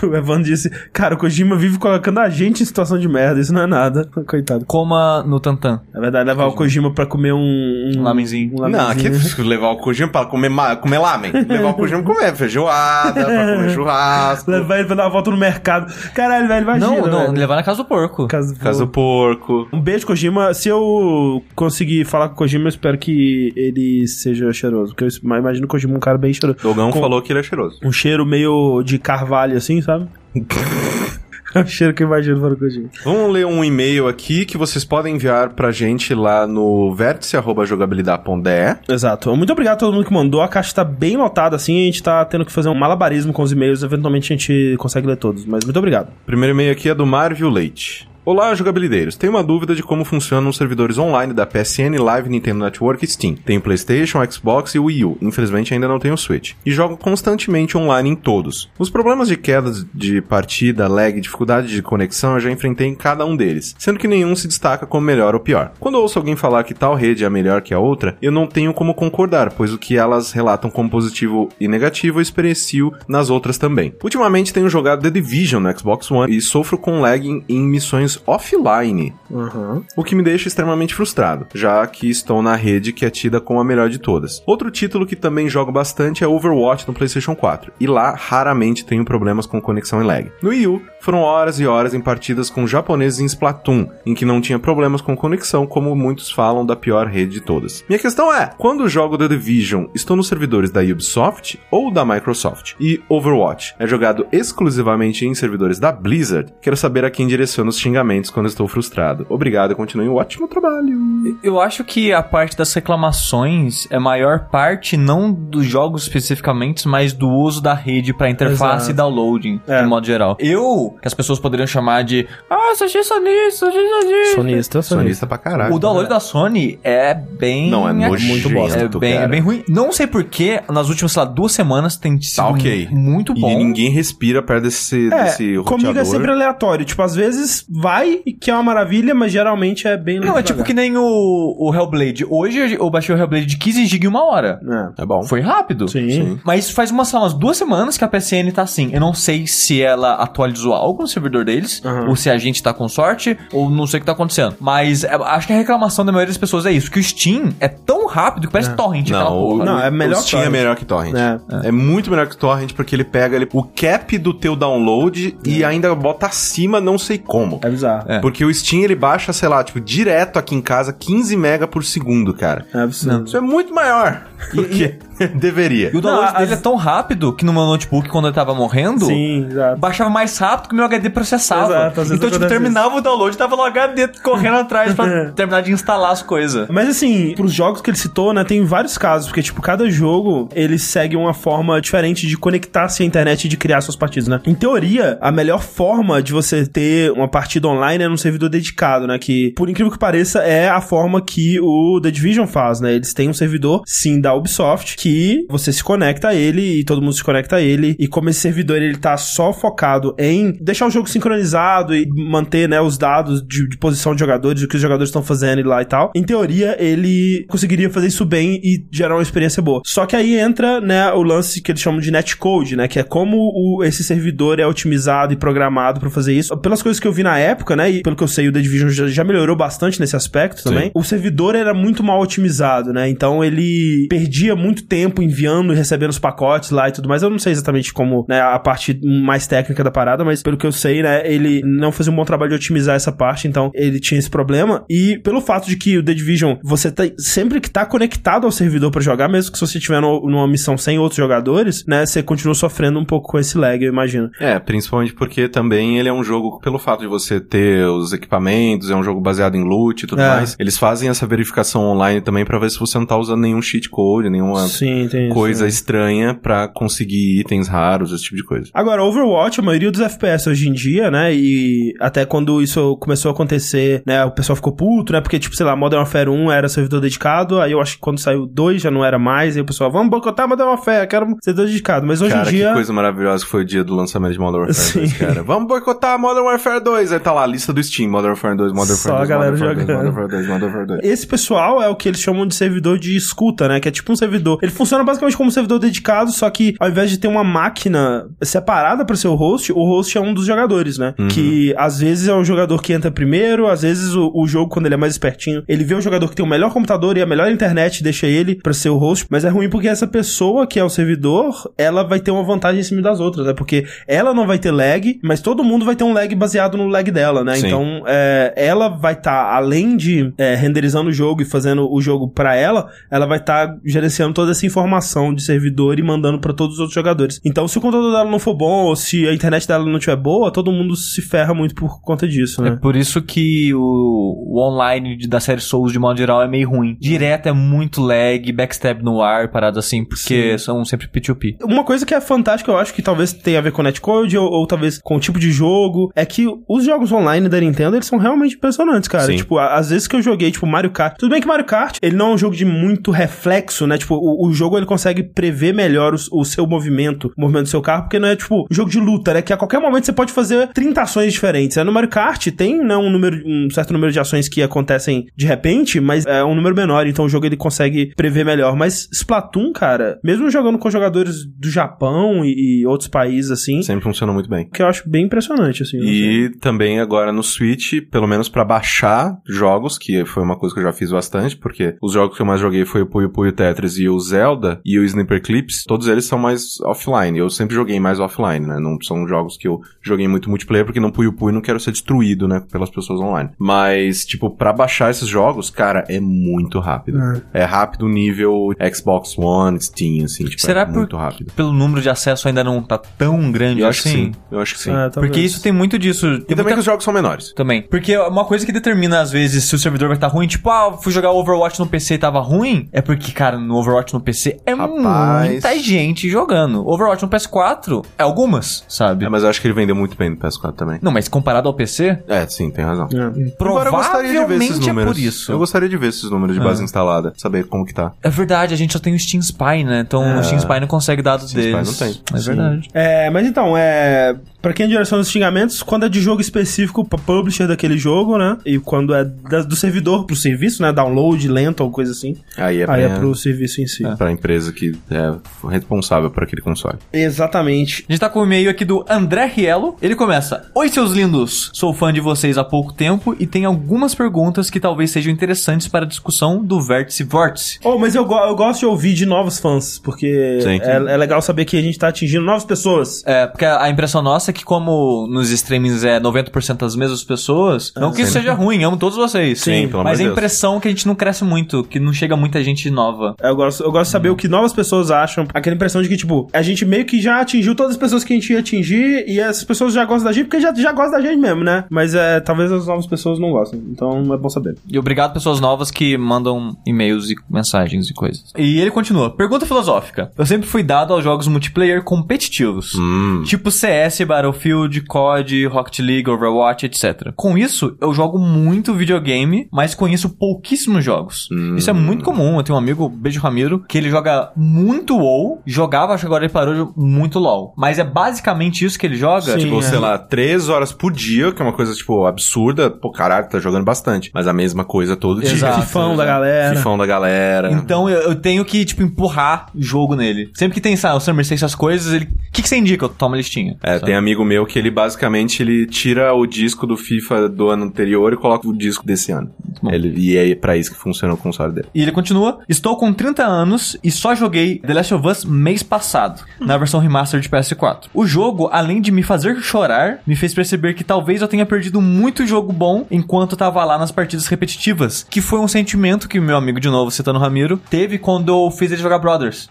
O Evan disse, cara, o Kojima vive colocando a gente em situação de merda, isso não é nada. Coitado. Coma no Tantan. Na verdade, levar o Kojima pra comer um... Um, Um lamenzinho. Um Não, aqui é levar o Kojima pra comer, comer lamen. levar o Kojima pra comer feijoada, pra comer churrasco. Levar ele pra dar uma volta no mercado. Caralho, velho, imagina, não, não, velho. levar na casa do porco. Caso, Caso do porco. Um beijo, Kojima. Se eu conseguir falar com o Kojima, eu espero que ele seja cheiroso. Porque eu imagino o Kojima um cara bem cheiroso. Dogão Com- falou que ele é cheiroso. Um cheiro meio de carvalho, assim, sabe? é o cheiro que eu imagino para o Kojima. Vamos ler um e-mail aqui que vocês podem enviar pra gente lá no vértice.jogabilidade.de. Exato. Muito obrigado a todo mundo que mandou. A caixa tá bem lotada, assim. A gente tá tendo que fazer um malabarismo com os e-mails. Eventualmente a gente consegue ler todos. Mas muito obrigado. Primeiro e-mail aqui é do Marvio Leite. Olá, jogabilideiros. Tenho uma dúvida de como funcionam os servidores online da PSN, Live, Nintendo Network e Steam. Tenho PlayStation, Xbox e Wii U. Infelizmente ainda não tenho Switch. E jogo constantemente online em todos. Os problemas de quedas de partida, lag dificuldade de conexão eu já enfrentei em cada um deles, sendo que nenhum se destaca como melhor ou pior. Quando ouço alguém falar que tal rede é melhor que a outra, eu não tenho como concordar, pois o que elas relatam como positivo e negativo eu experiencio nas outras também. Ultimamente tenho jogado The Division no Xbox One e sofro com lag em missões offline, Uhum. o que me deixa extremamente frustrado, já que estou na rede que é tida como a melhor de todas. Outro título que também jogo bastante é Overwatch no PlayStation 4, e lá raramente tenho problemas com conexão e lag. No Wii U, foram horas e horas em partidas com japoneses em Splatoon, em que não tinha problemas com conexão, como muitos falam da pior rede de todas. Minha questão é: quando jogo The Division, estou nos servidores da Ubisoft ou da Microsoft? E Overwatch é jogado exclusivamente em servidores da Blizzard? Quero saber a quem direciono os xingamentos quando estou frustrado. Obrigado continue um ótimo trabalho. Eu acho que a parte das reclamações é maior parte não dos jogos especificamente, mas do uso da rede pra interface Exato. e downloading, É. de modo geral. Eu, que as pessoas poderiam chamar de Ah, Sushi sonista, Sushi sonista. Sonista, sonista. Sonista pra caralho. O download da Sony é bem. Não, é nojento, muito bosta. É bem, é bem ruim. Não sei porquê, nas últimas, sei lá, duas semanas tem sido Tá ok. muito bom. E ninguém respira perto desse, desse É, comigo é roteador. sempre aleatório. Tipo, às vezes vai, que é uma maravilha, mas geralmente é bem Não, é tipo que nem o, o Hellblade. Hoje eu baixei o Hellblade de 15 GB em uma hora. É. É bom. Foi rápido. Sim. Mas faz umas, umas duas semanas que a PSN tá assim. Eu não sei se ela atualizou algo no servidor deles, Aham. ou se a gente tá com sorte, ou não sei o que tá acontecendo. Mas é, acho que a reclamação da maioria das pessoas é isso: que o Steam é tão rápido que parece torrent aquela Não, o, porra. Não, é melhor o Steam é Torrent. melhor que Torrent. É. É. muito melhor que Torrent porque ele pega ele- o cap do teu download e ainda bota acima, não sei como. É bizarro. É. Porque o Steam ele baixa, sei lá, tipo, direto aqui em casa 15 mega por segundo, cara. É absurdo. Isso é muito maior do que deveria. E o download Não, dele é tão rápido que no meu notebook, quando eu tava morrendo, Sim, exato. baixava mais rápido que o meu HD processava. Exato, às vezes então, tipo, terminava o download e tava no HD correndo atrás pra terminar de instalar as coisas. Mas assim, pros jogos que ele citou, né, tem vários casos, porque, tipo, cada jogo, ele segue uma forma diferente de conectar-se à internet e de criar suas partidas, né? Em teoria, a melhor forma de você ter uma partida online é num servidor dedicado, né? Que, por incrível que pareça, é a forma que o The Division faz, né? Eles têm um servidor, sim, da Ubisoft, que você se conecta a ele e todo mundo se conecta a ele. E como esse servidor, ele tá só focado em deixar o jogo sincronizado e manter, né, os dados de, de posição de jogadores, o que os jogadores estão fazendo e lá e tal. Em teoria, ele conseguiria fazer isso bem e gerar uma experiência boa. Só que aí entra, né, o lance que eles chamam de netcode, né, que é como o, esse servidor é otimizado e programado pra fazer isso. Pelas coisas que eu vi na época, né, e pelo que eu sei, o The Division já, já melhorou bastante nesse aspecto também. Sim. O servidor era muito mal otimizado, né, então ele perdia muito tempo enviando e recebendo os pacotes lá e tudo mais. Eu não sei exatamente como, né, a parte mais técnica da parada, mas pelo que eu sei, né, ele não fazia um bom trabalho de otimizar essa parte, então ele tinha esse problema. E pelo fato de que o The Division, você tá, sempre que tá conectado ao servidor pra jogar, mesmo que se você estiver no- numa missão sem outros jogadores, né, você continua sofrendo um pouco com esse lag, eu imagino. É, principalmente porque também ele é um jogo, pelo fato de você ter os equipamentos, é um jogo baseado em loot e tudo É. mais, eles fazem essa verificação online também pra ver se você não tá usando nenhum cheat code, nenhuma Sim, tem isso, coisa né. estranha pra conseguir itens raros, esse tipo de coisa. Agora, Overwatch, a maioria dos FPS hoje em dia, né? E até quando isso começou a acontecer, né? O pessoal ficou puto, né? Porque, tipo, sei lá, Modern Warfare 1 era servidor dedicado, aí eu acho que quando saiu 2 já não era mais, aí o pessoal, vamos boicotar Modern Warfare, quero servidor dedicado. Mas hoje cara, em dia. que coisa maravilhosa que foi o dia do lançamento de Modern Warfare Sim. 2, cara. Vamos boicotar Modern Warfare 2. Aí tá lá a lista do Steam, Modern Warfare 2, Modern Só Warfare 2, a galera Modern Warfare 2, jogando. Modern Warfare 2, Modern Warfare 2. Esse pessoal é o que eles chamam de servidor de escuta, né? Que é tipo um servidor. Ele funciona basicamente como um servidor dedicado, só que ao invés de ter uma máquina separada para ser o host, o host é um dos jogadores, né? Que às vezes é o jogador que entra primeiro, às vezes o, o jogo, quando ele é mais espertinho, ele vê o jogador que tem o melhor computador e a melhor internet, deixa ele pra ser o host. Mas é ruim porque essa pessoa que é o servidor, ela vai ter uma vantagem em cima das outras, né? Porque ela não vai ter lag, mas todo mundo vai ter um lag baseado no lag dela, né? Sim. Então, é, ela vai estar, além de é, renderizando o jogo e fazendo o jogo pra ela, ela vai estar gerenciando toda essa informação de servidor e mandando pra todos os outros jogadores. Então, se o conteúdo dela não for bom ou se a internet dela não estiver boa, todo mundo se ferra muito por conta disso, É né? por isso que o, o online da série Souls, de modo geral, é meio ruim. Direto é muito lag, backstab no ar, paradas assim, porque são sempre P2P. Uma coisa que é fantástica, eu acho que talvez tenha a ver com netcode ou, ou talvez com o tipo de jogo, é que os jogos online da Nintendo, eles são realmente impressionantes, cara. Sim. Tipo, às vezes que eu joguei, tipo, Mario Kart. Tudo bem que Mario Kart, ele não é um jogo de muito reflexo, né? Tipo, o, o jogo ele consegue prever melhor o, o seu movimento, o movimento do seu carro, porque não é tipo jogo de luta, né? Que a qualquer momento você pode fazer 30 ações diferentes. É, no Mario Kart tem né, um, número, um certo número de ações que acontecem de repente, mas é um número menor, então o jogo ele consegue prever melhor. Mas Splatoon, cara, mesmo jogando com jogadores do Japão e, e outros países assim, Sempre funcionou muito bem. que eu acho bem impressionante, assim. E também agora no Switch, pelo menos pra baixar jogos, que foi uma coisa que eu já fiz bastante, porque os jogos que eu mais joguei foi o Puyo Puyo Tetris e o Zelda e o Sniper Clips, todos eles são mais offline. Eu sempre joguei mais offline, né? Não são jogos que eu joguei muito multiplayer, porque no Puyo Puyo não quero ser destruído, né, pelas pessoas online. Mas, tipo, pra baixar esses jogos, cara, é muito rápido. É, rápido nível Xbox One, Steam, assim, tipo, Será é por- muito rápido. Pelo número de acesso ainda não tá tão grande Eu acho que assim. sim. Eu acho que sim. É. Porque isso tem muito disso. E Tem também muita- que os jogos são menores. Também. Porque uma coisa que determina, às vezes, se o servidor vai estar ruim, tipo, ah, fui jogar Overwatch no PC e tava ruim, é porque, cara, no Overwatch no PC é Rapaz. muita gente jogando. Overwatch no PS4 é algumas, sabe? É, mas eu acho que ele vendeu muito bem no PS4 também. Não, mas comparado ao PC, É, sim, tem razão. É. Agora eu gostaria de ver esses provavelmente é números. por isso. Eu gostaria de ver esses números de base instalada, saber como que tá. É verdade, a gente só tem o Steam Spy, né? Então o Steam Spy não consegue dados Steam Spy deles. não tem. É Sim. verdade. É, mas então, é. Pra quem direciona os xingamentos, quando é de jogo específico pra publisher daquele jogo, né? E quando é da- do servidor pro serviço, né? Download lento ou coisa assim. Aí é, Aí é pro serviço em si. pra empresa que é responsável por aquele console. Exatamente. A gente tá com o e-mail aqui do André Rielo. Ele começa: Oi, seus lindos! Sou fã de vocês há pouco tempo e tenho algumas perguntas que talvez sejam interessantes para a discussão do Vértice Vórtice. Oh, mas eu, go- eu gosto de ouvir de novos fãs, porque Sim. é, é legal saber que a gente tá atingindo novas pessoas. É, porque a impressão nossa é que, como nos streamings é 90% das mesmas pessoas, não que isso seja ruim, amo todos vocês. Sim, pelo amor Mas a Deus. impressão é que a gente não cresce muito, que não chega muita gente nova. Eu gosto, eu gosto de saber o que novas pessoas acham. Aquela impressão de que, tipo, a gente meio que já atingiu todas as pessoas que a gente ia atingir e essas pessoas já gostam da gente porque já, já gostam da gente mesmo, né? Mas é, talvez as novas pessoas não gostem. Então é bom saber. E obrigado pessoas novas que mandam e-mails e mensagens e coisas. E ele continua. Pergunta filosófica. Eu sempre fui dado aos jogos multiplayer competitivos. Hum. Tipo CS, Battlefield, COD, Rocket League, Overwatch, etc. Com isso, eu jogo muito videogame, mas conheço pouquíssimos jogos. Isso é muito comum. Eu tenho um amigo, Beijo Ramiro, que ele joga muito WoW, jogava, acho que agora ele parou de muito LoL. Mas é basicamente isso que ele joga. Sim. Tipo, é. sei lá, três horas por dia, que é uma coisa, tipo, absurda. Pô, caralho, tá jogando bastante. Mas a mesma coisa todo dia. Exato. Fifão da galera. Fifão da galera. Então eu, eu tenho que, tipo, empurrar jogo nele. Sempre que tem, sabe, o Summer Six, essas coisas, ele. O que, que você indica? Eu tomo a listinha. É, sabe? tem amigo meu que ele basicamente ele tira o disco do FIFA do ano anterior e coloca o disco desse ano. Ele, e é pra isso que funciona o console dele. E ele continua: Estou com 30 anos e só joguei The Last of Us mês passado, na versão remaster de PS4. O jogo, além de me fazer chorar, me fez perceber que talvez eu tenha perdido muito jogo bom enquanto tava lá nas partidas repetitivas, que foi um sentimento que o meu amigo, de novo, citando o Ramiro, teve quando eu fiz ele jogar Brothers.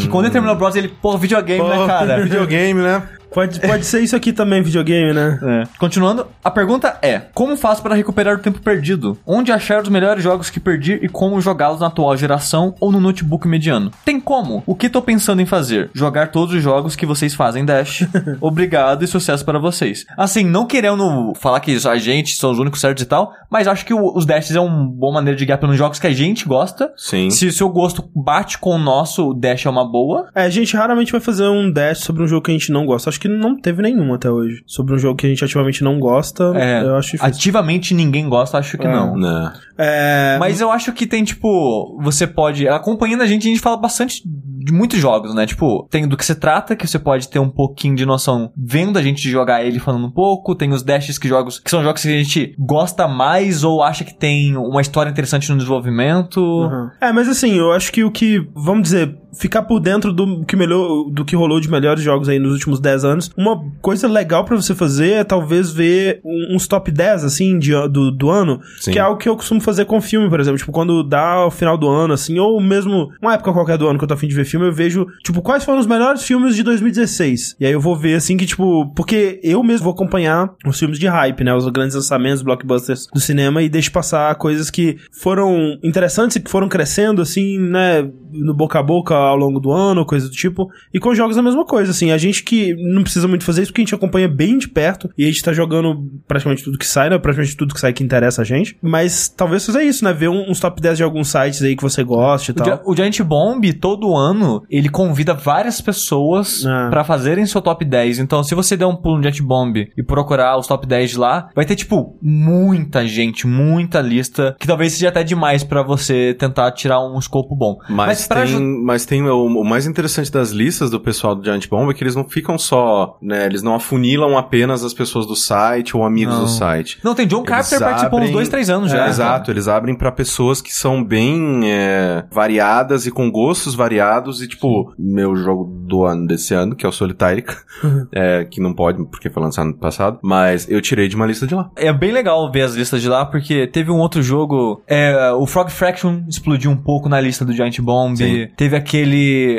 Que quando ele terminou Brothers, ele, pô, videogame, né, cara? videogame, né? Pode, pode ser isso aqui também, videogame, né? É. Continuando, a pergunta é: Como faço para recuperar o tempo perdido? Onde achar os melhores jogos que perdi e como jogá-los na atual geração ou no notebook mediano? Tem como? O que tô pensando em fazer? Jogar todos os jogos que vocês fazem Dash. Obrigado e sucesso para vocês. Assim, não querendo falar que a gente são os únicos certos e tal, mas acho que o- os Dashes é uma boa maneira de guiar pelos jogos que a gente gosta. Sim. Se o seu gosto bate com o nosso, o Dash é uma boa. É, a gente raramente vai fazer um dash sobre um jogo que a gente não gosta. Acho que não teve nenhum até hoje. Sobre um jogo que a gente ativamente não gosta, É, eu acho difícil. ativamente ninguém gosta, acho que É. não. Né. É, Mas eu acho que tem, tipo, você pode. Acompanhando a gente, a gente fala bastante de muitos jogos, né? Tipo, tem do que se trata, que você pode ter um pouquinho de noção vendo a gente jogar ele falando um pouco. Tem os dashes que jogos que são jogos que a gente gosta mais ou acha que tem uma história interessante no desenvolvimento. Uhum. É, mas assim, eu acho que o que, vamos dizer, ficar por dentro do que, melhor, do que rolou de melhores jogos aí nos últimos 10 anos, uma coisa legal pra você fazer é talvez ver uns top 10, assim, de, do, do ano, Sim. que é algo que eu costumo fazer com filme, por exemplo, tipo, quando dá o final do ano, assim, ou mesmo uma época qualquer do ano que eu tô afim de ver filme, eu vejo, tipo, quais foram os melhores filmes de 2016. E aí eu vou ver, assim, que, tipo, porque eu mesmo vou acompanhar os filmes de hype, né? Os grandes lançamentos, blockbusters do cinema e deixo passar coisas que foram interessantes e que foram crescendo, assim, né? No boca a boca ao longo do ano, coisa do tipo. E com jogos a mesma coisa, assim. A gente que não precisa muito fazer isso porque a gente acompanha bem de perto e a gente tá jogando praticamente tudo que sai, né? Praticamente tudo que sai que interessa a gente. Mas talvez fazer isso, né? Ver um- uns top 10 de alguns sites aí que você goste e O, tal. O Giant Bomb, todo ano, ele convida várias pessoas Ah. pra fazerem seu top 10. Então, se você der um pulo no Giant Bomb e procurar os top 10 de lá, vai ter, tipo, muita gente, muita lista, que talvez seja até demais pra você tentar tirar um escopo bom. Mas, pra tem, mas tem o, o mais interessante das listas do pessoal do Giant Bomb é que eles não ficam só, né? Eles não afunilam apenas as pessoas do site ou amigos Não. do site. Não, tem John Eles Carpenter participou uns abrem- dois, três anos É, já. exato, eles abrem pra pessoas que são bem é, variadas e com gostos variados e tipo, meu jogo do ano desse ano, que é o Solitarica, é, que não pode porque foi lançado no passado, mas eu tirei de uma lista de lá. É bem legal ver as listas de lá, porque teve um outro jogo. É, o Frog Fraction explodiu um pouco na lista do Giant Bomb. Sim. Teve aquele.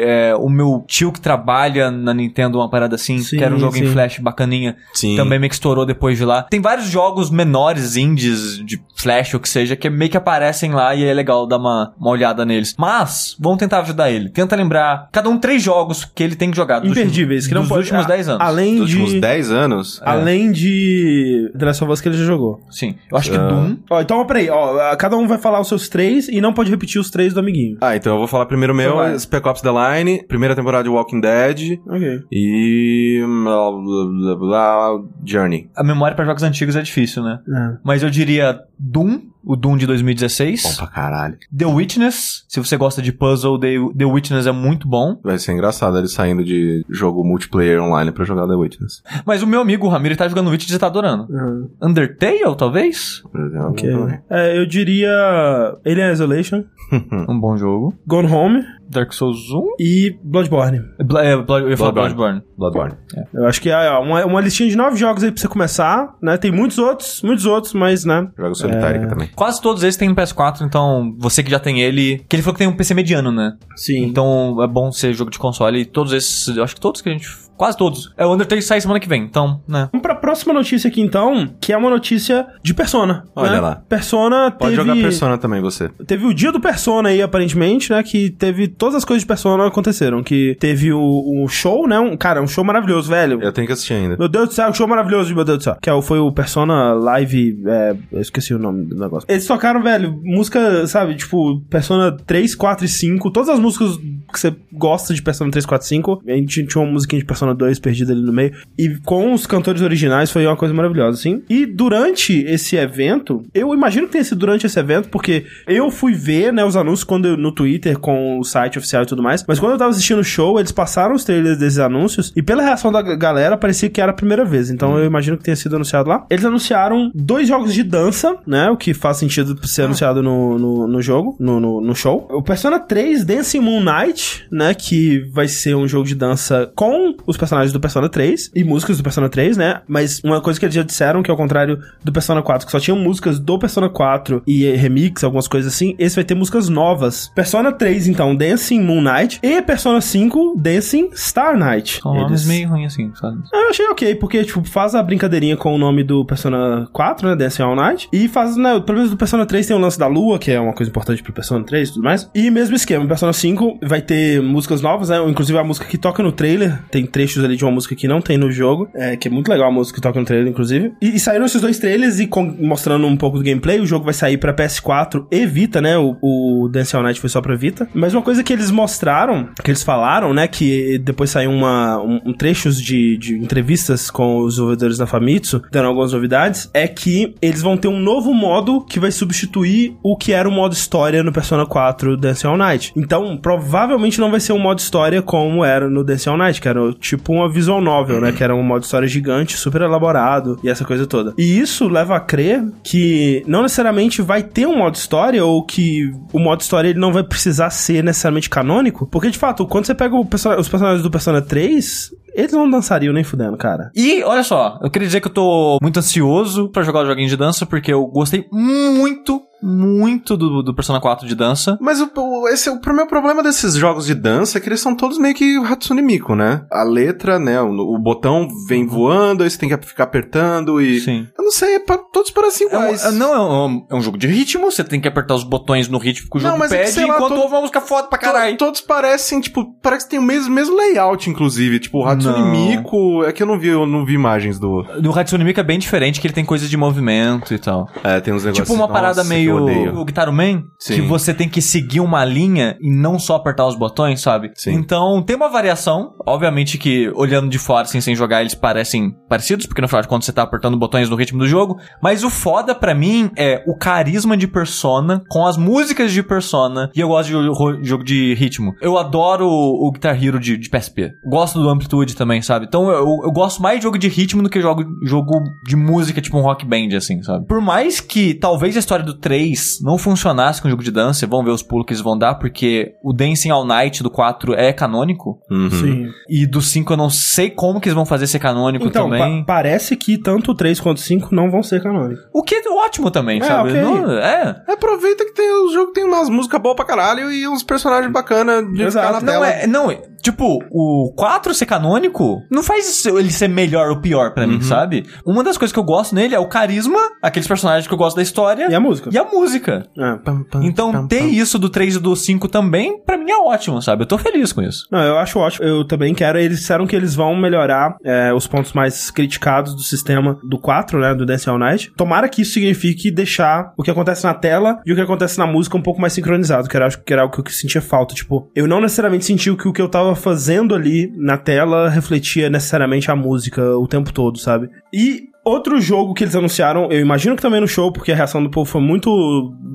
É, o meu tio que trabalha na Nintendo, uma parada assim, Sim, que era um jogo em sim. Flash bacaninha. Sim. Também meio que estourou depois de lá. Tem vários jogos menores, indies, de Flash ou que seja, que meio que aparecem lá e é legal dar uma, uma olhada neles. Mas, vamos tentar ajudar ele. Tenta lembrar, cada um três jogos que ele tem jogado. dos Imperdíveis, que não dos pode... últimos 10 anos. Além Nos últimos de... 10 anos, Além de The Last of Us que ele já jogou. Sim. Eu acho que Ah. Doom. Ó, então, peraí, ó, cada um vai falar os seus três e não pode repetir os três do amiguinho. Ah, então eu vou falar primeiro o meu, Então. Spec Ops The Line, primeira temporada de Walking Dead Ok. e blá, blá, blá, blá, Journey. A memória pra jogos antigos é difícil, né? É. Mas eu diria Doom, o Doom de Bom 2016. pra caralho. The Witness, se você gosta de puzzle, The, The Witness é muito bom. Vai ser engraçado ele saindo de jogo multiplayer online pra jogar The Witness. Mas o meu amigo, o Ramiro, ele tá jogando Witness e tá adorando. Uhum. Undertale, talvez? Por exemplo, Ok. também. É, eu diria Alien Isolation, Um bom jogo. Gone Home Dark Souls 1? e Bloodborne. Bla- é, Blood- eu ia falar Bloodborne. Bloodborne. Bloodborne. Eu acho que é uma, uma listinha de nove jogos aí pra você começar, né? Tem muitos outros, muitos outros, mas, né? Joga Solitárica É. também. Quase todos eles têm no PS4, então você que já tem ele. Que ele falou que tem um PC mediano, né? Sim. Então é bom ser jogo de console. E todos esses, eu acho que todos que a gente. Quase todos. É o Undertale sai semana que vem, então, né? Vamos pra próxima notícia aqui, então, que é uma notícia de Persona. Olha né? lá. Persona Pode teve... jogar Persona também, você. Teve o dia do Persona aí, aparentemente, né? Que teve todas as coisas de Persona aconteceram. Que teve o, o show, né? Um, cara, um show maravilhoso, velho. Eu tenho que assistir ainda. Meu Deus do céu, um show maravilhoso, meu Deus do céu. Que é foi o Persona Live. É, eu esqueci o nome do negócio. Eles tocaram, velho, música, sabe? Tipo, Persona 3, 4 e 5. Todas as músicas que você gosta de Persona 3, 4 e 5. A gente tinha uma musiquinha de Persona 2 perdida ali no meio. E com os cantores originais foi uma coisa maravilhosa, assim. E durante esse evento, eu imagino que tenha sido durante esse evento, porque eu fui ver, né, os anúncios quando eu- no Twitter com o site oficial e tudo mais. Mas quando eu tava assistindo o show, eles passaram os trailers desses anúncios. E pela reação da galera, parecia que era a primeira vez. Então eu imagino que tenha sido anunciado lá. Eles anunciaram dois jogos de dança, né? O que faz sentido ser anunciado no, no, no jogo, no, no, no show. O Persona 3 Dancing Moon Night, né? Que vai ser um jogo de dança com os personagens do Persona 3 e músicas do Persona 3, né? Mas uma coisa que eles já disseram, que é o contrário do Persona 4, que só tinham músicas do Persona 4 e remix, algumas coisas assim, esse vai ter músicas novas. Persona 3, então, Dancing Moon Night e Persona 5, Dancing Star Night. São nomes meio ruins assim, sabe? Eu achei ok, porque, tipo, faz a brincadeirinha com o nome do Persona 4, né? Dancing All Night. E faz, né? Pelo menos do Persona 3 tem o lance da lua, que é uma coisa importante pro Persona 3 e tudo mais. E mesmo esquema, Persona 5 vai ter músicas novas, né? Inclusive a música que toca no trailer. Tem trechos ali de uma música que não tem no jogo. É, que é muito legal a música que toca no trailer, inclusive. E, e saíram esses dois trailers e com- mostrando um pouco do gameplay. O jogo vai sair pra PS4 e Vita, né? O, o Dance All Night foi só pra Vita. Mas uma coisa que eles mostraram, que eles falaram, né? Que depois saiu uma, um, um trechos de, de entrevistas com os desenvolvedores da Famitsu, dando algumas novidades, é que eles vão ter um novo modo que vai substituir o que era o modo história no Persona 4 Dance All Night. Então, provavelmente não vai ser um modo história como era no Dance All Night, que era tipo uma visual novel, né? Que era um modo história gigante, super elaborado e essa coisa toda. E isso leva a crer que não necessariamente vai ter um modo história ou que o modo história ele não vai precisar ser necessariamente canônico, porque de fato, quando você pega o perso- os personagens do Persona 3, eles não dançariam nem fudendo, cara. E, olha só, eu queria dizer que eu tô muito ansioso pra jogar os joguinhos de dança, porque eu gostei muito muito do, do Persona 4 de dança. Mas o, o, esse, o meu problema desses jogos de dança é que eles são todos meio que Hatsune Miku, né? A letra, né? O, o botão vem voando, aí você tem que ficar apertando e... Sim. Eu não sei, é pra- todos parecem É um- iguais. é- não, é um, é um jogo de ritmo, você tem que apertar os botões no ritmo que o Não, jogo mas é que, pede, sei lá, enquanto todo- ouve uma música foda pra To- caralho. Todos parecem, tipo, parece que tem o mesmo, mesmo layout, inclusive. Tipo, o Hatsune Não. Miku... É que eu não vi, eu não vi imagens do... No Hatsune Miku é bem diferente, que ele tem coisas de movimento e tal. É, tem uns negócios... Tipo uma parada Nossa, eu meio o Guitar Man, Sim. que você tem que seguir uma linha e não só apertar os botões, sabe? Sim. Então tem uma variação, obviamente que olhando de fora assim sem jogar eles parecem parecidos, porque no final de contas você tá apertando botões no ritmo do jogo, mas o foda pra mim é o carisma de Persona com as músicas de Persona, e eu gosto de jo- jogo de ritmo. Eu adoro o, o Guitar Hero de, de PSP. Gosto do Amplitude também, sabe? Então eu, eu gosto mais de jogo de ritmo do que jogo, jogo de música, tipo um rock band, assim, sabe? Por mais que talvez a história do 3 não funcionasse com o jogo de dança, vamos ver os pulos que eles vão dar, porque o Dancing All Night do 4 é canônico, Uhum. Sim. e do 5 eu não sei como que eles vão fazer ser canônico Então, também. pa- parece que tanto o 3 quanto o 5 não vão ser canônicos. O que é ótimo também, É, sabe? ok. Não- é. Aproveita que tem, o jogo tem umas músicas boas pra caralho e uns personagens bacanas de Exato. ficar na Não, tela. é, não, tipo, o 4 ser canônico não faz ele ser melhor ou pior pra Uhum. mim, sabe? Uma das coisas que eu gosto nele é o carisma, aqueles personagens que eu gosto da história E a música? e a música. É. Pam, pam, Então, pam, ter isso do 3 e do 5 também, pra mim é ótimo, sabe? Eu tô feliz com isso. Não, eu acho ótimo. Eu também quero. Eles disseram que eles vão melhorar é, os pontos mais criticados do sistema do 4, né? Do Dance All Night. Tomara que isso signifique deixar o que acontece na tela e o que acontece na música um pouco mais sincronizado, que era, acho que era o que eu sentia falta. Tipo, eu não necessariamente senti que o que eu tava fazendo ali na tela refletia necessariamente a música o tempo todo, sabe? E. Outro jogo que eles anunciaram, eu imagino que também no show, porque a reação do povo foi muito.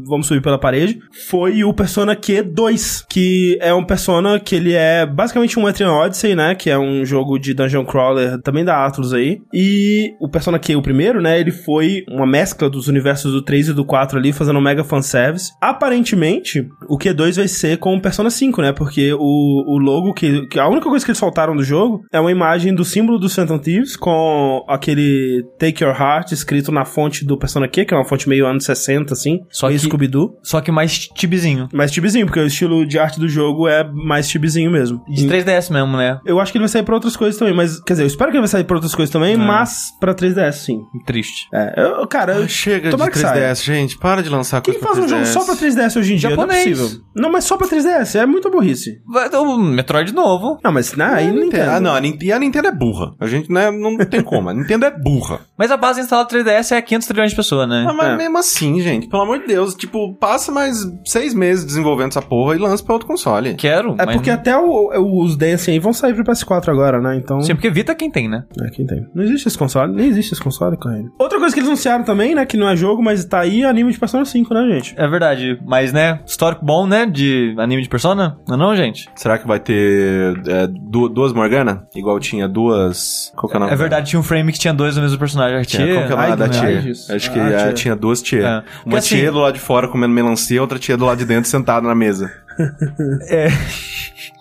Vamos subir pela parede. Foi o Persona Q2, que é um Persona que ele é basicamente um Etrian Odyssey, né? Que é um jogo de dungeon crawler também da Atlus aí. E o Persona Q, o primeiro, né? Ele foi uma mescla dos universos do 3 e do 4 ali, fazendo um mega fanservice. Aparentemente, o Q2 vai ser com o Persona 5, né? Porque o, o logo que, que. A única coisa que eles soltaram do jogo é uma imagem do símbolo do Phantom Thieves com aquele Take Your Heart escrito na fonte do Persona Q, que é uma fonte meio anos 60, assim. Só meio que- Scooby-Doo. Só que mais tibizinho. Mais chibizinho, porque o estilo de arte do jogo é mais chibizinho mesmo. De 3DS mesmo, né? Eu acho que ele vai sair pra outras coisas também, mas. Quer dizer, eu espero que ele vai sair pra outras coisas também, mas pra 3DS, sim. Triste. É, eu- cara, eu, Ah, Chega de Tomara que 3DS, gente. Para de lançar quem coisa faz pra um jogo 3DS. só pra 3DS hoje em dia? Japonês. Não é possível. Não, mas só pra 3DS, é muito burrice. O Metroid novo. Não, mas né, aí Ah, não Nintendo. entendo. Ah, não, a Nintendo, e a Nintendo é burra. A gente né, não tem como. A Nintendo é burra. Mas a base instalada do 3DS é 500 trilhões de pessoas, né? Ah, mas É. mesmo assim, gente, pelo amor de Deus, tipo, passa mais seis meses desenvolvendo essa porra e lança pra outro console. Quero. É mas porque não- até o- os Dance aí vão sair pro PS4 agora, né? Então. Sim, porque Vita é quem tem, né? É, quem tem? Não existe esse console, nem existe esse console, correndo. Outra coisa que eles anunciaram também, né? Que não é jogo, mas tá aí anime de Persona 5, né, gente? É verdade. Mas, né, histórico bom, né? De anime de Persona? Não é não, gente? Será que vai ter é, du- duas Morgana? Igual tinha duas. Qual que é o nome? É verdade, tinha um frame que tinha dois no mesmo personagem. A tia. qual que é o nome Ai, da tia? Acho que Ah, é, tia. tinha duas tias. É. Uma assim- tia do lado de fora comendo melancia, outra tia do lado de dentro sentada na mesa. É.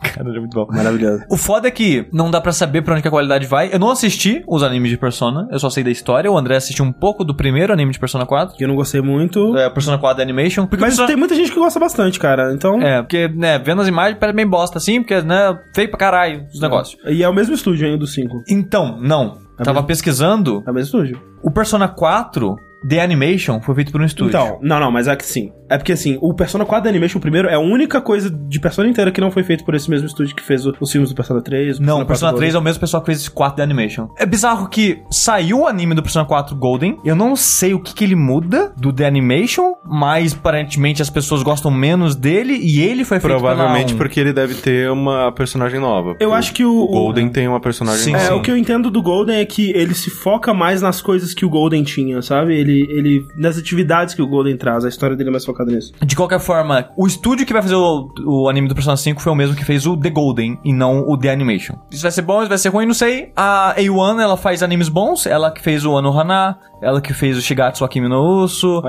Cara, é muito bom. Maravilhoso. O foda é que não dá pra saber pra onde que a qualidade vai. Eu não assisti os animes de Persona, eu só sei da história. O André assistiu um pouco do primeiro anime de Persona 4. Que eu não gostei muito. É, Persona 4 Animation. Porque Mas Persona- tem muita gente que gosta bastante, cara. Então. É, porque, né, vendo as imagens parece bem bosta assim, porque, né, feio pra caralho os negócios. E é o mesmo estúdio ainda do 5. Então, não. É Tava pesquisando. É o mesmo estúdio. O Persona 4 The Animation foi feito por um estúdio. Então, não, não, mas é que sim. É porque assim, o Persona 4 Animation, o primeiro, é a única coisa de Persona inteira que não foi feito por esse mesmo estúdio que fez o- os filmes do Persona 3. Não, o Persona 4 3 é o mesmo pessoal que fez esse 4 The Animation. É bizarro que saiu o anime do Persona 4 Golden. Eu não sei o que, que ele muda do The Animation, mas aparentemente as pessoas gostam menos dele e ele foi feito Provavelmente pela um... porque ele deve ter uma personagem nova. Eu acho que o- o Golden tem uma personagem Sim, nova. É, o que eu entendo do Golden é que ele se foca mais nas coisas que o Golden tinha, sabe? Ele, ele nas atividades que o Golden traz, a história dele é mais focada nisso. De qualquer forma, o estúdio que vai fazer o, o anime do Persona 5 foi o mesmo que fez o The Golden e não o The Animation. Isso vai ser bom, isso vai ser ruim, não sei. A A1, ela faz animes bons, ela que fez o Anohana, ela que fez o Shigatsu Akimi no Uso,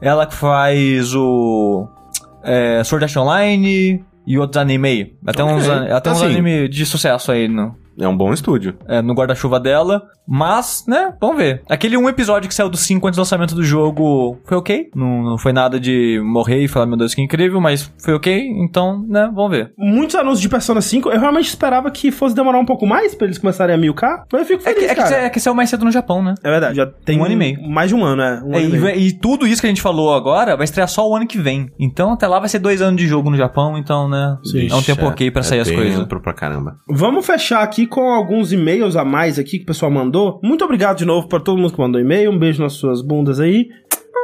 ela que faz o é, Sword Art Online e outros anime aí. Até Ok. uns, até uns Assim, anime de sucesso aí. No... É um bom estúdio. é, no guarda-chuva dela. Mas, né, vamos ver. Aquele um episódio que saiu do 5 antes do lançamento do jogo foi ok. Não, não foi nada de morrer e falar, meu Deus, que incrível, mas foi ok. Então, né, vamos ver. Muitos anúncios de Persona 5, eu realmente esperava que fosse demorar um pouco mais pra eles começarem a milcar, mas eu fico É feliz, que, é, que, cara. é que saiu mais cedo no Japão, né? É verdade, já tem Um ano e meio. Mais de um ano, é. Um É, ano e e, e tudo isso que a gente falou agora vai estrear só o ano que vem. Então, até lá vai ser dois anos de jogo no Japão, então, né, é um tempo ok pra é sair as coisas. tempo pra caramba. Vamos fechar aqui com alguns e-mails a mais aqui que o pessoal mandou. Muito obrigado de novo pra todo mundo que mandou e-mail. Um beijo nas suas bundas aí.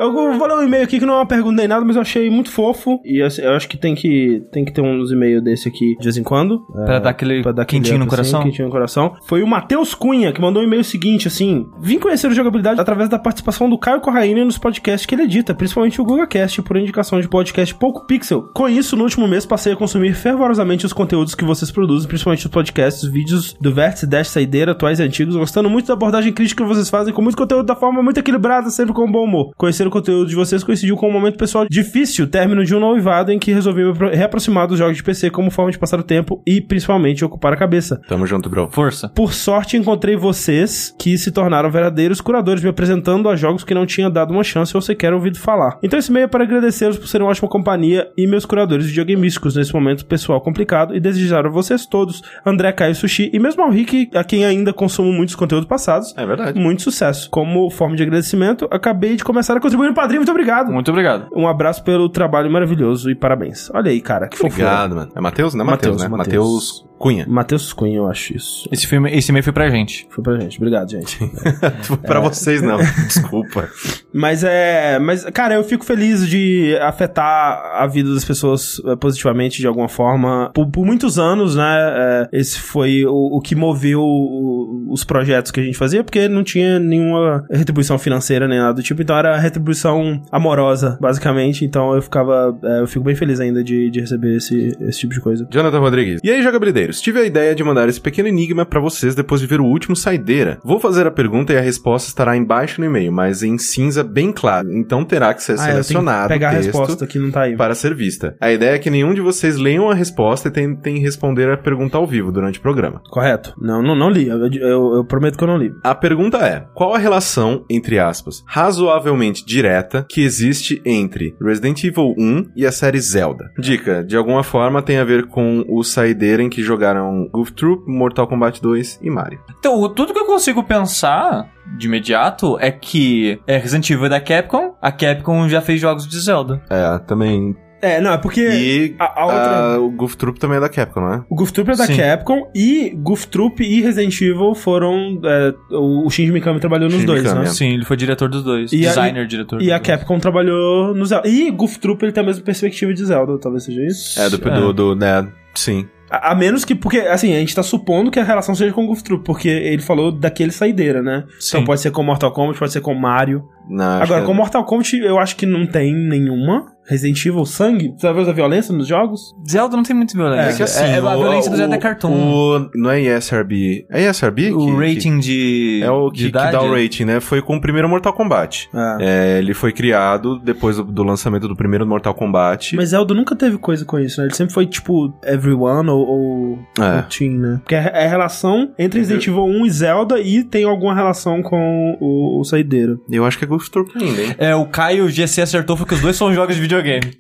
Eu vou ler um e-mail aqui que não é uma pergunta nem nada, mas eu achei muito fofo. E assim, eu acho que tem que, tem que ter uns e-mails desse aqui de vez em quando. Pra dar aquele Pra dar aquele quentinho no assim, coração. quentinho no coração. Foi o Matheus Cunha que mandou um e-mail seguinte, assim: Vim conhecer o jogabilidade através da participação do Caio Corraine nos podcasts que ele edita, principalmente o GugaCast, por indicação de podcast Pouco Pixel. Com isso, no último mês, passei a consumir fervorosamente os conteúdos que vocês produzem, principalmente os podcasts, vídeos do Vértice, Dash, Saideira, atuais e antigos, gostando muito da abordagem crítica que vocês fazem, com muito conteúdo da forma muito equilibrada, sempre com bom humor. Conhecer o conteúdo de vocês coincidiu com um momento pessoal difícil, término de um noivado em que resolvi me apro- reaproximar dos jogos de PC como forma de passar o tempo e, principalmente, ocupar a cabeça. Tamo junto, bro. Força. Por sorte, encontrei vocês que se tornaram verdadeiros curadores, me apresentando a jogos que não tinha dado uma chance ou sequer ouvido falar. Então, esse e-mail é para agradecê-los por serem uma ótima companhia e meus curadores de videogameísticos nesse momento pessoal complicado e desejar a vocês todos, André, Caio Sushi e mesmo ao Rick, a quem ainda consumo muitos conteúdos passados, É verdade. muito sucesso. Como forma de agradecimento, acabei de começar a contribuir no padrinho. Muito obrigado. Muito obrigado. Um abraço pelo trabalho maravilhoso e parabéns. Olha aí, cara, que fofura. Obrigado, mano. É Matheus? Não é Matheus, Matheus, né? Matheus. Cunha. Matheus Cunha, eu acho isso. Esse, filme, esse e-mail foi pra gente. Foi pra gente. Obrigado, gente. pra vocês, não. Desculpa. Mas é. Mas, cara, eu fico feliz de afetar a vida das pessoas eh, positivamente de alguma forma. Por, por muitos anos, né? é, esse foi o, o que moveu o- os projetos que a gente fazia, porque não tinha nenhuma retribuição financeira nem nada do tipo. Então era retribuição amorosa, basicamente. Então eu ficava. é, eu fico bem feliz ainda de, de receber esse, esse tipo de coisa. Jonathan Rodrigues. E aí, jogabilideiros? Tive a ideia de mandar esse pequeno enigma pra vocês depois de ver o último Saideira. Vou fazer a pergunta e a resposta estará embaixo no e-mail, mas em cinza bem claro. Então terá que ser Ah, selecionado pegar o a texto resposta que não tá aí. para ser vista. A ideia é que nenhum de vocês leiam a resposta e tentem responder a pergunta ao vivo durante o programa. Correto? Não, não, não li. Eu, eu- eu prometo que eu não li. A pergunta é: qual a relação, entre aspas, razoavelmente direta que existe entre Resident Evil 1 e a série Zelda? Dica: de alguma forma tem a ver com o saideira em que jogaram Goof Troop, Mortal Kombat 2 e Mario. Então, tudo que eu consigo pensar de imediato é que é Resident Evil é da Capcom, a Capcom já fez jogos de Zelda. É, também. É, não, é porque. E a, a outra. o Goof Troop também é da Capcom, não é? O Goof Troop é da Sim. Capcom e Goof Troop e Resident Evil foram. é, o Shinji Mikami trabalhou nos Shinji dois, Mikami, né? é. Sim, ele foi diretor dos dois. E a- Designer, diretor E a dois. Capcom trabalhou no Zelda. E Goof Troop ele tem a mesma perspectiva de Zelda, talvez seja isso. É, do, do, do né, sim. A, a menos que, porque, assim, a gente tá supondo que a relação seja com o Goof Troop, porque ele falou daquele saideira, né? Sim. Então pode ser com Mortal Kombat, pode ser com Mario. Não, Agora, que com é- Mortal Kombat, eu acho que não tem nenhuma. Resident Evil, sangue? Você vai ver a violência nos jogos? Zelda não tem muita violência. É que assim, é, a o- violência do o- Zelda é cartoon. O, não é ESRB. É ESRB? O que- rating de. que é o de que, que dá o rating, né? Foi com o primeiro Mortal Kombat. É. É, ele foi criado depois do, do lançamento do primeiro Mortal Kombat. Mas Zelda nunca teve coisa com isso, né? Ele sempre foi tipo Everyone ou, ou, É. ou Team, né? Porque é é a relação entre Resident Evil 1 e Zelda e tem alguma relação com o, o Saideiro. Eu acho que é Troop ainda, hein? É, o Caio GC acertou foi que os dois são jogos de videogame.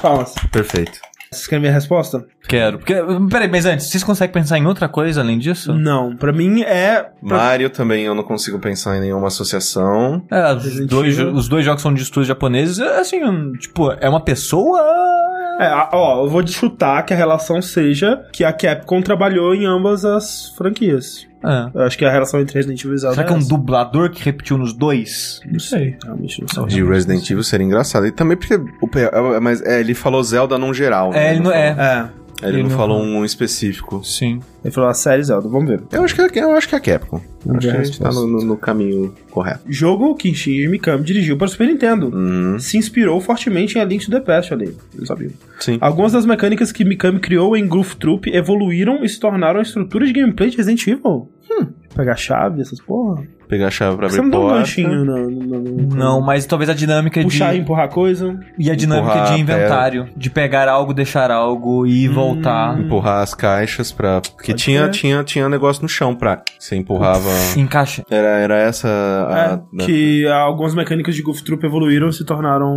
Palmas. Perfeito. Vocês querem ver a resposta? Quero. Porque, peraí, mas antes, vocês conseguem pensar em outra coisa além disso? Não, pra mim é. pra- Mario também eu não consigo pensar em nenhuma associação. É, os dois, os dois jogos são de estúdios japoneses. É, Assim, um, tipo, é uma pessoa. É, ó, eu vou chutar que a relação seja que a Capcom trabalhou em ambas as franquias. É. Eu acho que a relação entre Resident Evil e Zelda Será que é um essa. dublador que repetiu nos dois? Não sei, realmente não sei. De Resident Evil seria engraçado. E também porque. O, P- é, mas é, ele falou Zelda num geral. né? É, ele não falou- é. É, Ele, ele não não falou um específico. Sim. ele falou a série Zelda, vamos ver. Eu acho que é, eu acho que é a Capcom. Acho que a gente tá no, no- no caminho correto. Jogo que Shinji Mikami dirigiu para o Super Nintendo. Uhum. Se inspirou fortemente em A Link to the Past ali. Não sabia. Sim. Algumas das mecânicas que Mikami criou em Groove Troop evoluíram e se tornaram a estrutura de gameplay de Resident Evil. Hum. Pegar chave, essas porra. Pegar a chave pra Você abrir não dá um porta. ganchinho no, no, no- Não, mas talvez a dinâmica Puxar e de. empurrar coisa. E a dinâmica Empurrar de inventário. De pegar algo, deixar algo e voltar. Empurrar as caixas pra... Porque Pode tinha, ser. tinha, tinha negócio no chão pra... Você empurrava... Encaixa. Era, era essa a... É, que algumas mecânicas de Goof Troop evoluíram e se tornaram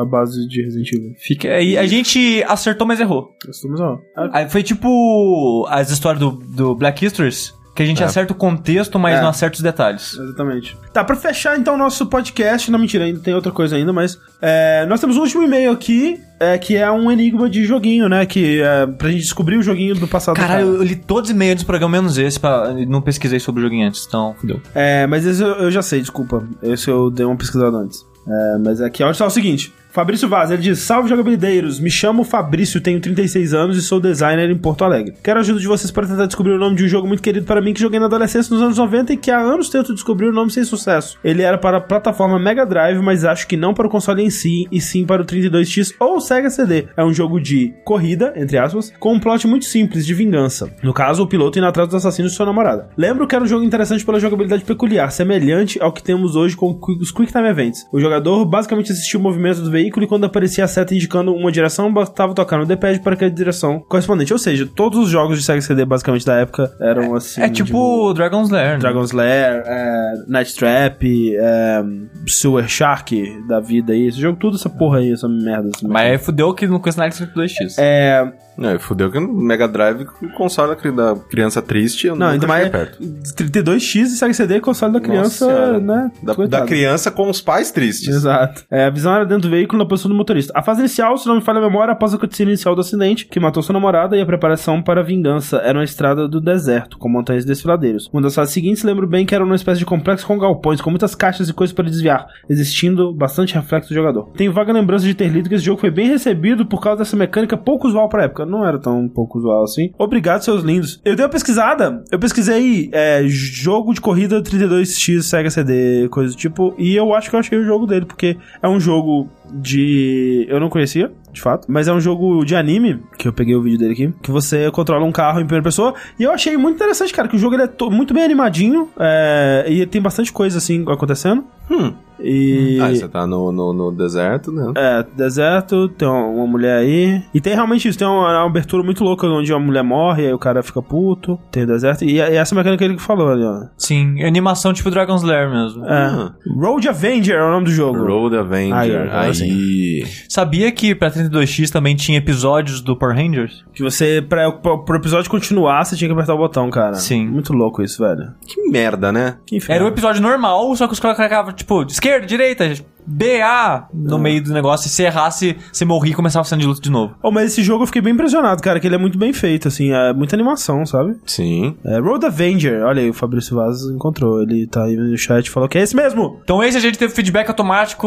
a base de Resident Evil. Fica aí. A gente acertou, mas errou. Estamos, ó. Ah, Aí foi tipo as histórias do, do Black Histories, que a gente É. acerta o contexto, mas É. não acerta os detalhes. Exatamente. Tá, pra fechar então o nosso podcast, não mentira, ainda tem outra coisa ainda, mas é, nós temos um último e-mail aqui, é, que é um enigma de joguinho, né? Que é pra gente descobrir o joguinho do passado. do Caralho, cara. eu li todos os e-mails do programa, menos esse, pra, não pesquisei sobre o joguinho antes, então fudeu. É, mas esse eu, eu já sei, desculpa. Esse eu dei uma pesquisada antes. É, mas aqui olha só o seguinte. Fabrício Vaz, ele diz: Salve jogabilideiros, me chamo Fabrício, tenho 36 anos e sou designer em Porto Alegre. Quero a ajuda de vocês para tentar descobrir o nome de um jogo muito querido para mim que joguei na adolescência nos anos 90 e que há anos tento descobrir o nome sem sucesso. Ele era para a plataforma Mega Drive, mas acho que não para o console em si, e sim para o 32X ou Sega CD. É um jogo de corrida, entre aspas, com um plot muito simples de vingança. No caso, o piloto indo atrás dos assassinos de sua namorada. Lembro que era um jogo interessante pela jogabilidade peculiar, semelhante ao que temos hoje com os Quick Time Events. O jogador basicamente assistia o movimento do veículo e quando aparecia a seta indicando uma direção, bastava tocar no D-pad para aquela direção correspondente. Ou seja, todos os jogos de Sega CD basicamente da época eram assim. é tipo Dragon's Lair. né? Dragon's Lair, é, Night Trap, é, Sewer Shark da vida aí. Esse jogo, tudo essa porra aí, essa merda. Essa Mas aí fudeu que não conhece nada que 2x. É, É, fudeu que no Mega Drive o console da cri- da criança triste eu Não, ainda mais perto. 32X e Sega CD console da criança, né? Da, da criança com os pais tristes. Exato. É, a visão era dentro do veículo na posição do motorista. A fase inicial, se não me falha a memória, após a cutscene inicial do acidente, que matou sua namorada e a preparação para a vingança era uma estrada do deserto, com montanhas e desfiladeiros. Uma das fases seguintes, lembro bem que era uma espécie de complexo com galpões, com muitas caixas e coisas para desviar, existindo bastante reflexo do jogador. Tenho vaga lembrança de ter lido que esse jogo foi bem recebido por causa dessa mecânica pouco usual pra época. Não era tão pouco usual assim. Obrigado, seus lindos. Eu dei uma pesquisada, eu pesquisei é, jogo de corrida 32X Sega CD, coisa do tipo, e eu acho que eu achei o jogo dele, porque é um jogo de. Eu não conhecia, de fato, mas é um jogo de anime, que eu peguei o vídeo dele aqui, que você controla um carro em primeira pessoa, e eu achei muito interessante, cara, que o jogo ele é to- muito bem animadinho, é, e tem bastante coisa assim acontecendo. Hum. E. Ah, você tá no, no, no deserto, né? É, deserto, tem uma, uma mulher aí. E tem realmente isso, tem uma, uma abertura muito louca onde uma mulher morre, aí o cara fica puto. Tem o deserto. E, e essa mecânica ele que falou ali, ó. Sim, animação tipo Dragon's Lair mesmo. É. Ah. Road Avenger é o nome do jogo. Road Avenger. Aí, Aí, sim. Sabia que pra 32x também tinha episódios do Power Rangers? Que você, pra, pra, pro episódio continuar, você tinha que apertar o botão, cara. Sim. Muito louco isso, velho. Que merda, né? Que inferno. Era um episódio normal, só que os caras colocavam, tipo, esquerda, direita, B, A, no meio do negócio, e se errasse, você morria e começava a cena de luta de novo. Oh, mas esse jogo eu fiquei bem impressionado, cara, que ele é muito bem feito, assim, é muita animação, sabe? Sim. É, Road Avenger, olha aí, o Fabrício Vaz encontrou, ele tá aí no chat e falou que é esse mesmo. Então esse a gente teve feedback automático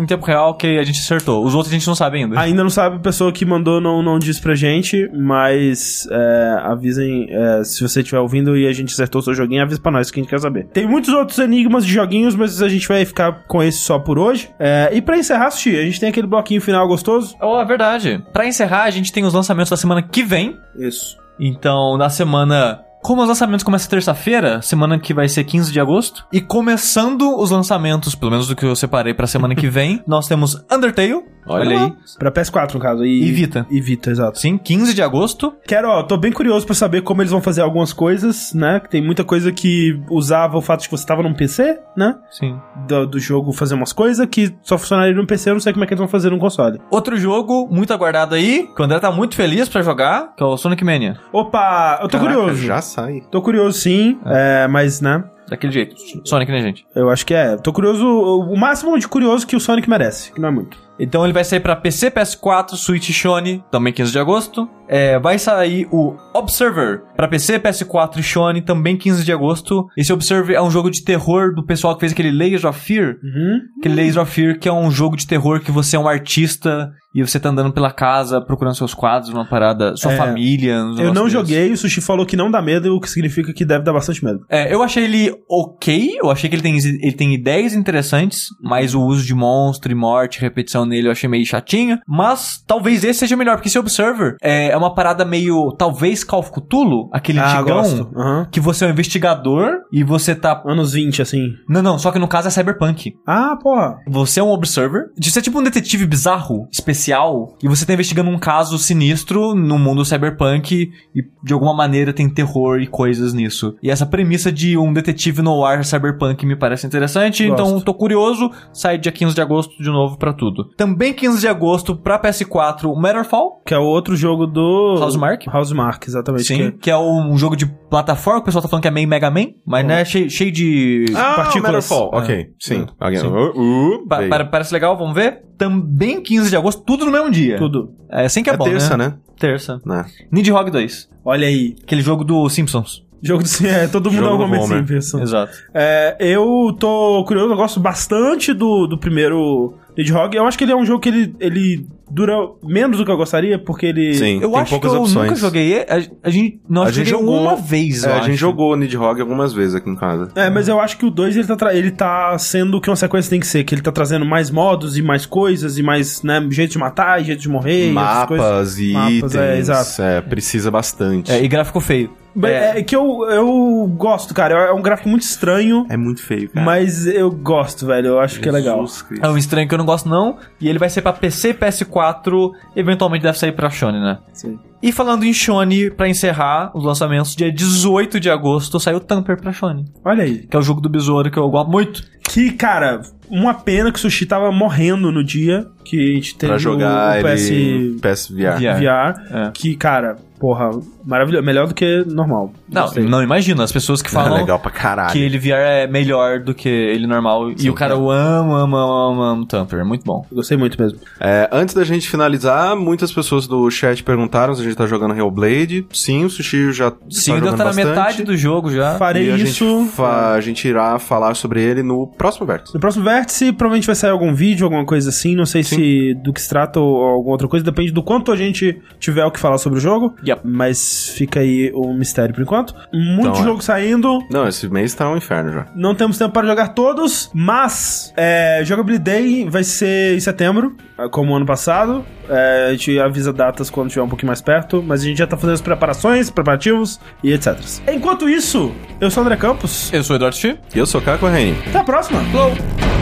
em tempo real que a gente acertou. Os outros a gente não sabe ainda. Ainda não sabe, a pessoa que mandou não, não disse pra gente, mas é, avisem, é, se você estiver ouvindo e a gente acertou o seu joguinho, avisa pra nós que a gente quer saber. Tem muitos outros enigmas de joguinhos, mas a gente vai ficar com esse só por hoje. É, e pra encerrar, Sushi, a gente tem aquele bloquinho final gostoso. Oh, é verdade. Pra encerrar, a gente tem os lançamentos da semana que vem. Isso. Então, na semana. Como os lançamentos começam terça-feira, semana que vai ser 15 de agosto, e começando os lançamentos, pelo menos do que eu separei pra semana que vem, nós temos Undertale, olha, Olha aí, Pra PS4, no caso. E, E Vita. E Vita, exato. sim, 15 de agosto. Quero, ó, tô bem curioso pra saber como eles vão fazer algumas coisas, né? Que tem muita coisa que usava o fato de que você tava num PC, né? Sim. Do, do jogo fazer umas coisas que só funcionaria no PC, eu não sei como é que eles vão fazer no console. Outro jogo muito aguardado aí, que o André tá muito feliz pra jogar, que é o Sonic Mania. Opa, eu tô Caraca, curioso. Já sai. Tô curioso sim, é, mas, né? Daquele jeito. Sonic, né, gente? Eu acho que é. Tô curioso, o máximo de curioso que o Sonic merece, que não é muito. Então ele vai sair pra PC, PS4, Switch e Sony, também 15 de agosto. É, vai sair o Observer pra PC, PS4 e Sony, também 15 de agosto. Esse Observer é um jogo de terror do pessoal que fez aquele Layers of Fear. Uhum. Aquele Layers of Fear que é um jogo de terror que você é um artista e você tá andando pela casa procurando seus quadros, uma parada, sua É, família. Eu não joguei, o Sushi falou que não dá medo, o que significa que deve dar bastante medo. É, eu achei ele ok, eu achei que ele tem, ele tem ideias interessantes, mas o uso de monstro e morte, repetição nele eu achei meio chatinho. Mas talvez esse seja melhor, porque esse Observer, é, é uma parada meio, talvez Call of Cthulhu, aquele Ah. Aham. que você é um investigador e você tá... Anos 20, assim. Não, não, só que no caso é Cyberpunk. Ah, porra. Você é um observer, de ser tipo um detetive bizarro, especial, e você tá investigando um caso sinistro no mundo cyberpunk e de alguma maneira tem terror e coisas nisso. E essa premissa de um detetive no ar cyberpunk me parece interessante, Gosto. então tô curioso. Sai dia 15 de agosto de novo pra tudo. Também 15 de agosto pra PS4, o Matterfall. Que é o outro jogo do... Housemarque? Housemarque, exatamente. Sim, que- que é um jogo de plataforma, o pessoal tá falando que é meio Mega Man, mas né, cheio, cheio de Ah, partículas. Matterfall. É. Ok, sim. Alguém- Sim. Uh, uh, Pa- para- parece legal, vamos ver. Também 15 de agosto, tudo no mesmo dia. Tudo. É assim que é, É bom, terça, né? né? Terça. Né. Nidhogg 2. Olha aí. Aquele jogo do Simpsons. Jogo do... É, todo mundo Jogo é um Homer Homer. Simpson. Exato. É, eu tô curioso, eu gosto bastante do, do primeiro Nidhogg. Eu acho que ele é um jogo que ele, ele dura menos do que eu gostaria, porque ele... Sim. Eu tem acho que poucas eu opções. nunca joguei. A, a gente. Não, A gente jogou- uma vez, É, eu a gente jogou o Nidhogg algumas vezes aqui em casa. É, mas eu acho que o 2 ele tá, ele tá sendo o que uma sequência tem que ser, que ele tá trazendo mais modos e mais coisas e mais, né, jeito de matar e jeito de morrer. e essas coisas. Mapas e Mapas, itens. é, exato. É, precisa bastante. É, e gráfico feio. É, é que eu, eu gosto, cara. É um gráfico muito estranho, É muito feio, cara. mas eu gosto, velho. Eu acho que é legal. Jesus Cristo. É um estranho que eu não gosto, não. E ele vai ser pra PC, PS4, eventualmente deve sair pra Sony, né? Sim. E falando em Sony, pra encerrar os lançamentos, dia 18 de agosto saiu Tamper pra Sony. Olha aí. Que é o jogo do besouro que eu gosto muito. Que, cara, uma pena que o Sushi tava morrendo no dia que a gente teve Pra jogar o, o PS ele PSVR. VR. VR. É. Que, cara, porra, maravilhoso. Melhor do que normal. Não, não imagino. As pessoas que É falam legal pra caralho. que ele VR é melhor do que ele normal. e Sim, o cara é. o ama, ama, ama, ama o Tamper. É muito bom. Gostei muito mesmo. É, antes da gente finalizar, muitas pessoas do chat perguntaram se a gente tá jogando Hellblade. Sim, o Sushi já Sim, tá ainda jogando tá na bastante. metade do jogo já. Farei E a isso. Gente fa- A gente irá falar sobre ele no próximo vértice. No próximo vértice, provavelmente vai sair algum vídeo, alguma coisa assim. Não sei se do que se trata ou alguma outra coisa. Depende do quanto a gente tiver o que falar sobre o jogo. Yep. Mas fica aí o mistério por enquanto. Muito Então, é. jogo saindo. Não, esse mês tá um inferno já. Não temos tempo para jogar todos, mas é, Jogability Day vai ser em setembro, é, como ano passado. É, a gente avisa datas quando estiver um pouquinho mais perto, mas a gente já tá fazendo as preparações, preparativos e etc. Enquanto isso, eu sou o André Campos. Eu sou o Eduardo Chi. E eu sou o Caco Reine. Até a próxima! It's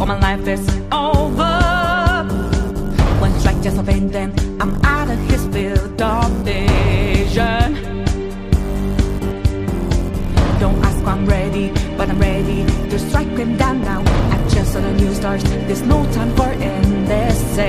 all my life is over. One strike just a pain, then I'm out of his field of vision. Don't ask I'm ready, but I'm ready to strike him down now. I just saw the new stars. There's no time for indecision.